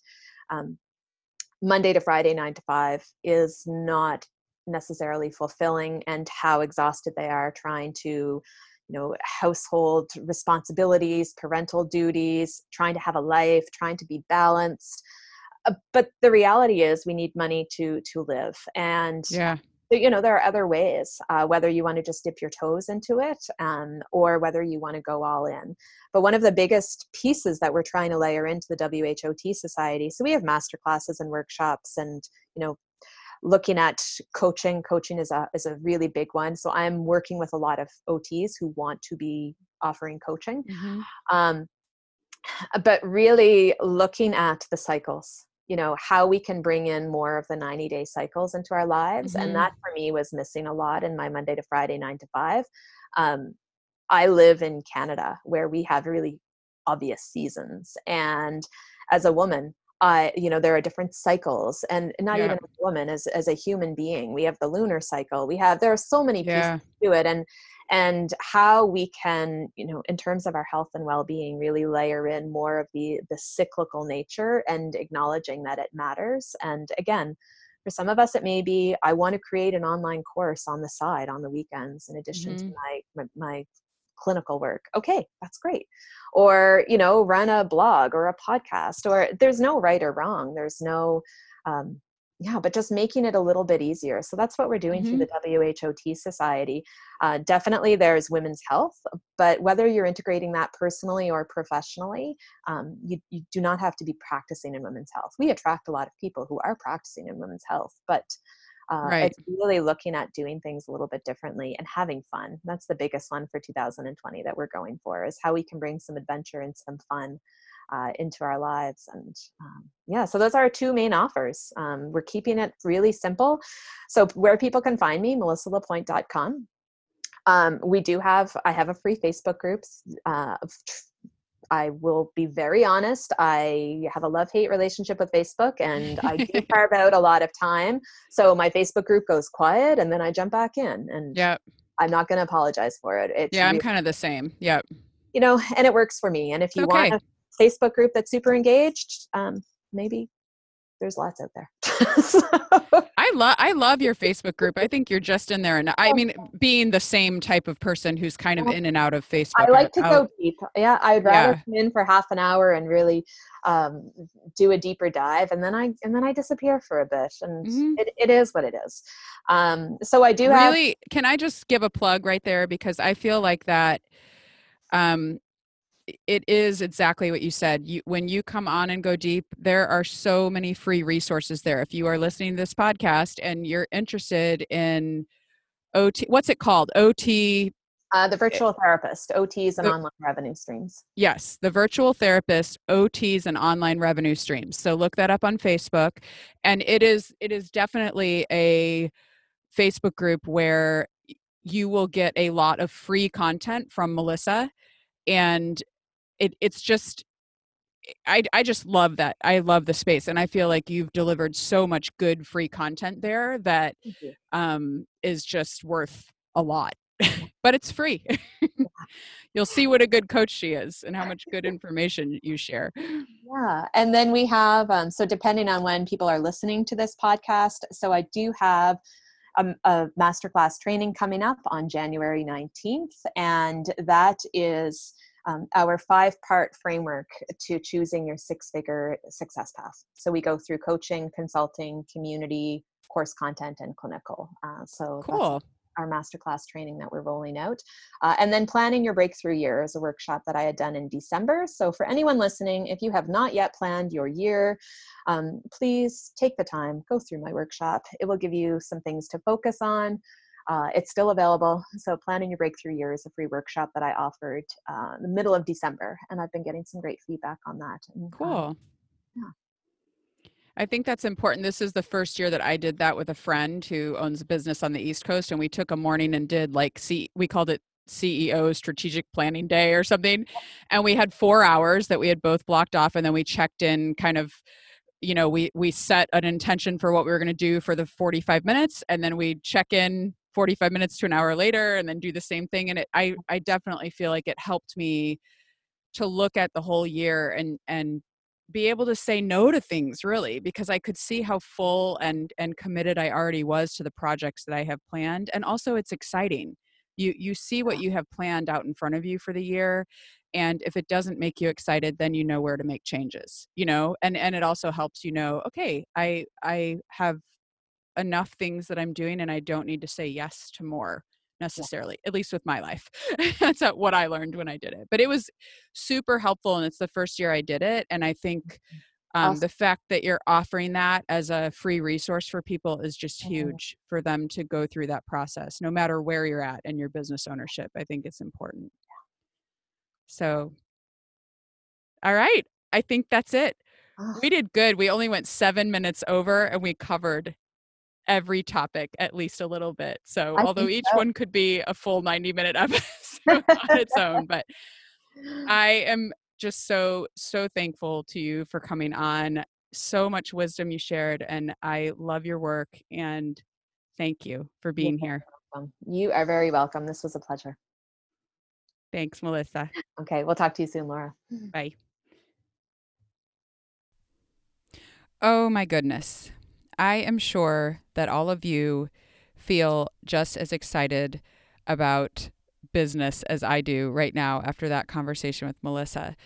um, Monday to Friday, nine to five, is not necessarily fulfilling and how exhausted they are trying to you know household responsibilities parental duties trying to have a life trying to be balanced uh, but the reality is we need money to to live. And yeah. you know there are other ways uh, whether you want to just dip your toes into it um, or whether you want to go all in. But one of the biggest pieces that we're trying to layer into the whot society so we have master classes and workshops and you know looking at coaching coaching is a is a really big one. So i'm working with a lot of ots who want to be offering coaching. Mm-hmm. um, but really looking at the cycles you know how we can bring in more of the 90 day cycles into our lives. Mm-hmm. and that for me was missing a lot in my monday to friday 9 to 5 um, i live in canada where we have really obvious seasons. And as a woman I, you know, there are different cycles, and not yeah. even as a woman, as as a human being, we have the lunar cycle. We have there are so many pieces yeah. to it, and and how we can you know in terms of our health and well-being really layer in more of the the cyclical nature and acknowledging that it matters and again for some of us it may be i want to create an online course on the side on the weekends in addition mm-hmm. to my, my, my clinical work okay that's great. Or you know run a blog or a podcast or there's no right or wrong there's no um, yeah but just making it a little bit easier. So that's what we're doing mm-hmm. through the whot society. Uh, definitely there's women's health but whether you're integrating that personally or professionally um, you, you do not have to be practicing in women's health. We attract a lot of people who are practicing in women's health but uh, right. it's really looking at doing things a little bit differently and having fun that's the biggest one for 2020 that we're going for is how we can bring some adventure and some fun uh, into our lives. And um, yeah, so those are our two main offers. Um, we're keeping it really simple. So where people can find me, melissalapointe.com. Um, we do have, I have a free Facebook group. Uh, I will be very honest. I have a love hate relationship with Facebook and I do carve out a lot of time. So my Facebook group goes quiet and then I jump back in. And yeah, I'm not going to apologize for it. It's yeah, I'm kind of the same. Yep. You know, and it works for me. And if you okay. want a Facebook group that's super engaged, um, maybe there's lots out there. so. I love I love your Facebook group. I think you're just in there, and I mean, being the same type of person who's kind of in and out of Facebook. I like to go deep. Yeah, I'd rather yeah. come in for half an hour and really um, do a deeper dive, and then I and then I disappear for a bit, and mm-hmm. it, it is what it is. Um, so I do have- really. Can I just give a plug right there because I feel like that. Um, it is exactly what you said. You, when you come on and go deep, there are so many free resources there. If you are listening to this podcast and you're interested in OT, what's it called? OT. Uh, the eh virtual therapist, OTs and online revenue streams. Yes, the virtual therapist, OTs and online revenue streams. So look that up on Facebook, and it is it is definitely a Facebook group where you will get a lot of free content from Melissa and it it's just I, I just love that. I love the space, and I feel like you've delivered so much good free content there that um, is just worth a lot. but it's free. You'll see what a good coach she is and how much good information you share. Yeah, and then we have um, so depending on when people are listening to this podcast, so I do have a, a masterclass training coming up on January nineteenth, and that is um, our five part framework to choosing your six figure success path. So we go through coaching, consulting, community, course content, and clinical. Uh, so cool. Our masterclass training that we're rolling out. Uh, and then planning your breakthrough year is a workshop that I had done in December. So, for anyone listening, if you have not yet planned your year, um, please take the time, go through my workshop. It will give you some things to focus on, uh, it's still available. So, Planning Your Breakthrough Year is a free workshop that I offered uh, the middle of December, and I've been getting some great feedback on that. And, um, cool. Um, yeah. I think that's important. This is the first year that I did that with a friend who owns a business on the East Coast, and we took a morning and did like see we called it CEO strategic planning day or something, and we had four hours that we had both blocked off, and then we checked in kind of you know we we set an intention for what we were going to do for the 45 minutes and then we check in 45 minutes to an hour later and then do the same thing and it i i definitely feel like it helped me to look at the whole year and and be able to say no to things really because i could see how full and and committed i already was to the projects that i have planned and also it's exciting. You you see what you have planned out in front of you for the year and if it doesn't make you excited then you know where to make changes you know? And and it also helps you know okay i i have enough things that I'm doing and I don't need to say yes to more necessarily yeah. at least with my life that's what i learned when i did it but it was super helpful and it's the first year i did it and i think mm-hmm. um, awesome. the fact that you're offering that as a free resource for people is just mm-hmm. huge mm-hmm. for them to go through that process no matter where you're at in your business ownership i think it's important so all right i think that's it we did good. We only went seven minutes over and we covered every topic at least a little bit. So, I although each so. one could be a full 90 minute episode on its own, but I am just so, so thankful to you for coming on. So much wisdom you shared, and I love your work. And thank you for being here. welcome. You are very welcome. This was a pleasure. Thanks, Melissa. Okay, we'll talk to you soon, Laura. Bye. Oh my goodness. I am sure that all of you feel just as excited about business as I do right now after that conversation with Melissa.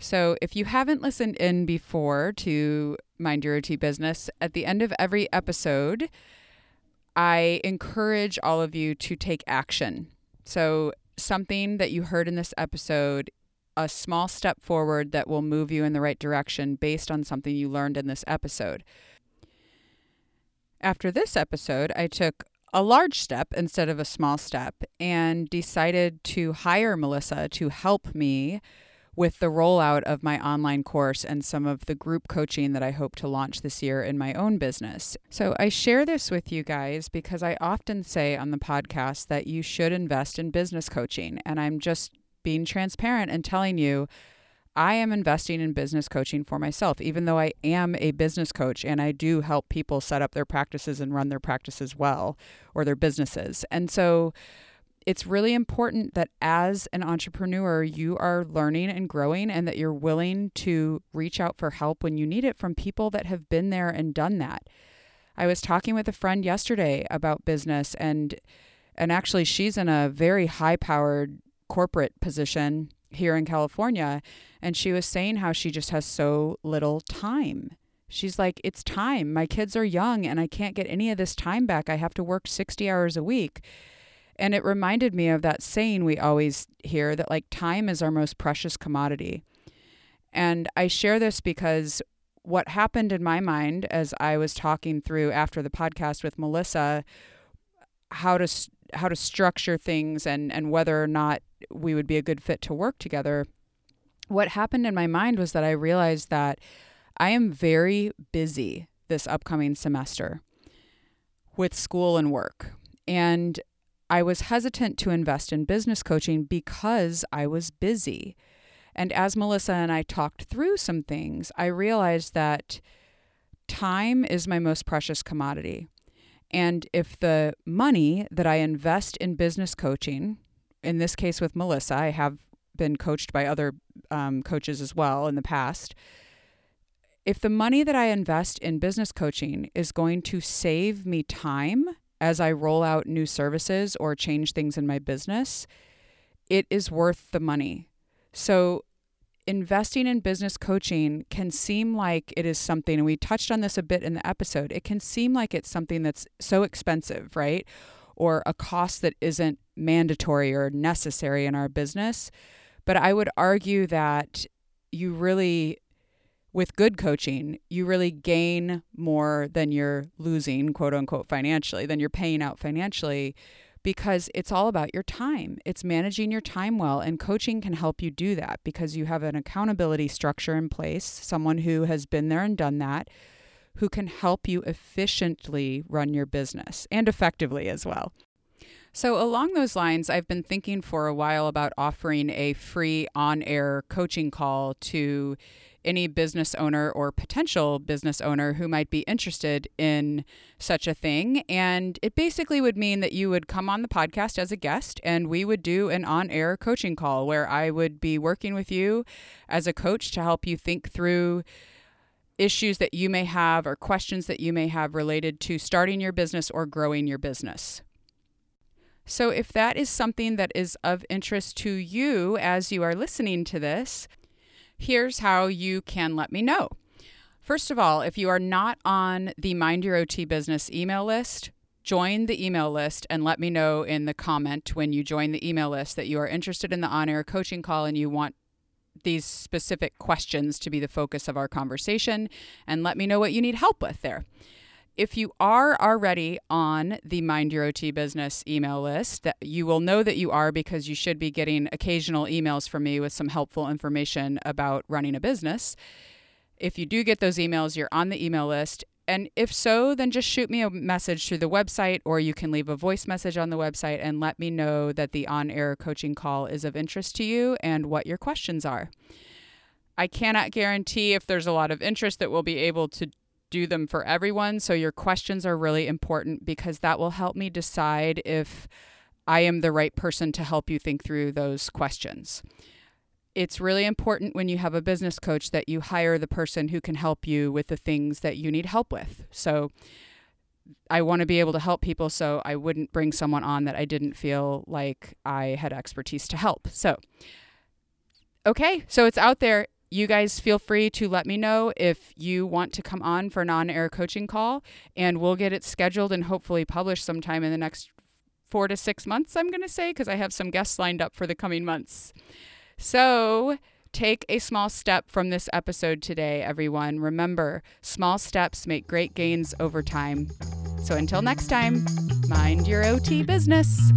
So, if you haven't listened in before to Mind Your OT Business, at the end of every episode, I encourage all of you to take action. So, something that you heard in this episode, a small step forward that will move you in the right direction based on something you learned in this episode. After this episode, I took a large step instead of a small step and decided to hire Melissa to help me with the rollout of my online course and some of the group coaching that I hope to launch this year in my own business. So, I share this with you guys because I often say on the podcast that you should invest in business coaching. And I'm just being transparent and telling you I am investing in business coaching for myself, even though I am a business coach and I do help people set up their practices and run their practices well or their businesses. And so it's really important that as an entrepreneur, you are learning and growing and that you're willing to reach out for help when you need it from people that have been there and done that. I was talking with a friend yesterday about business and and actually she's in a very high powered corporate position here in California and she was saying how she just has so little time. She's like, It's time. My kids are young and I can't get any of this time back. I have to work 60 hours a week. And it reminded me of that saying we always hear that like time is our most precious commodity. And I share this because what happened in my mind as I was talking through after the podcast with Melissa how to how to structure things and and whether or not we would be a good fit to work together what happened in my mind was that I realized that I am very busy this upcoming semester with school and work. And I was hesitant to invest in business coaching because I was busy. And as Melissa and I talked through some things, I realized that time is my most precious commodity. And if the money that I invest in business coaching, in this case with Melissa, I have been coached by other um, coaches as well in the past. If the money that I invest in business coaching is going to save me time as I roll out new services or change things in my business, it is worth the money. So, investing in business coaching can seem like it is something, and we touched on this a bit in the episode, it can seem like it's something that's so expensive, right? Or a cost that isn't mandatory or necessary in our business. But I would argue that you really, with good coaching, you really gain more than you're losing, quote unquote, financially, than you're paying out financially, because it's all about your time. It's managing your time well. And coaching can help you do that because you have an accountability structure in place, someone who has been there and done that. Who can help you efficiently run your business and effectively as well. So, along those lines, I've been thinking for a while about offering a free on air coaching call to any business owner or potential business owner who might be interested in such a thing. And it basically would mean that you would come on the podcast as a guest and we would do an on air coaching call where I would be working with you as a coach to help you think through issues that you may have or questions that you may have related to starting your business or growing your business. So, if that is something that is of interest to you as you are listening to this, here's how you can let me know. First of all, if you are not on the Mind Your OT Business email list, join the email list and let me know in the comment when you join the email list that you are interested in the on air coaching call and you want these specific questions to be the focus of our conversation and let me know what you need help with there. If you are already on the Mind Your OT Business email list, that you will know that you are because you should be getting occasional emails from me with some helpful information about running a business. If you do get those emails, you're on the email list. And if so, then just shoot me a message through the website, or you can leave a voice message on the website and let me know that the on air coaching call is of interest to you and what your questions are. I cannot guarantee if there's a lot of interest that we'll be able to do them for everyone. So your questions are really important because that will help me decide if I am the right person to help you think through those questions it's really important when you have a business coach that you hire the person who can help you with the things that you need help with. So I want to be able to help people, so I wouldn't bring someone on that I didn't feel like I had expertise to help. So, okay, so it's out there. You guys feel free to let me know if you want to come on for an on air coaching call, and we'll get it scheduled and hopefully published sometime in the next four to six months, I'm going to say, because I have some guests lined up for the coming months. So, take a small step from this episode today, everyone. Remember, small steps make great gains over time. So, until next time, mind your OT business.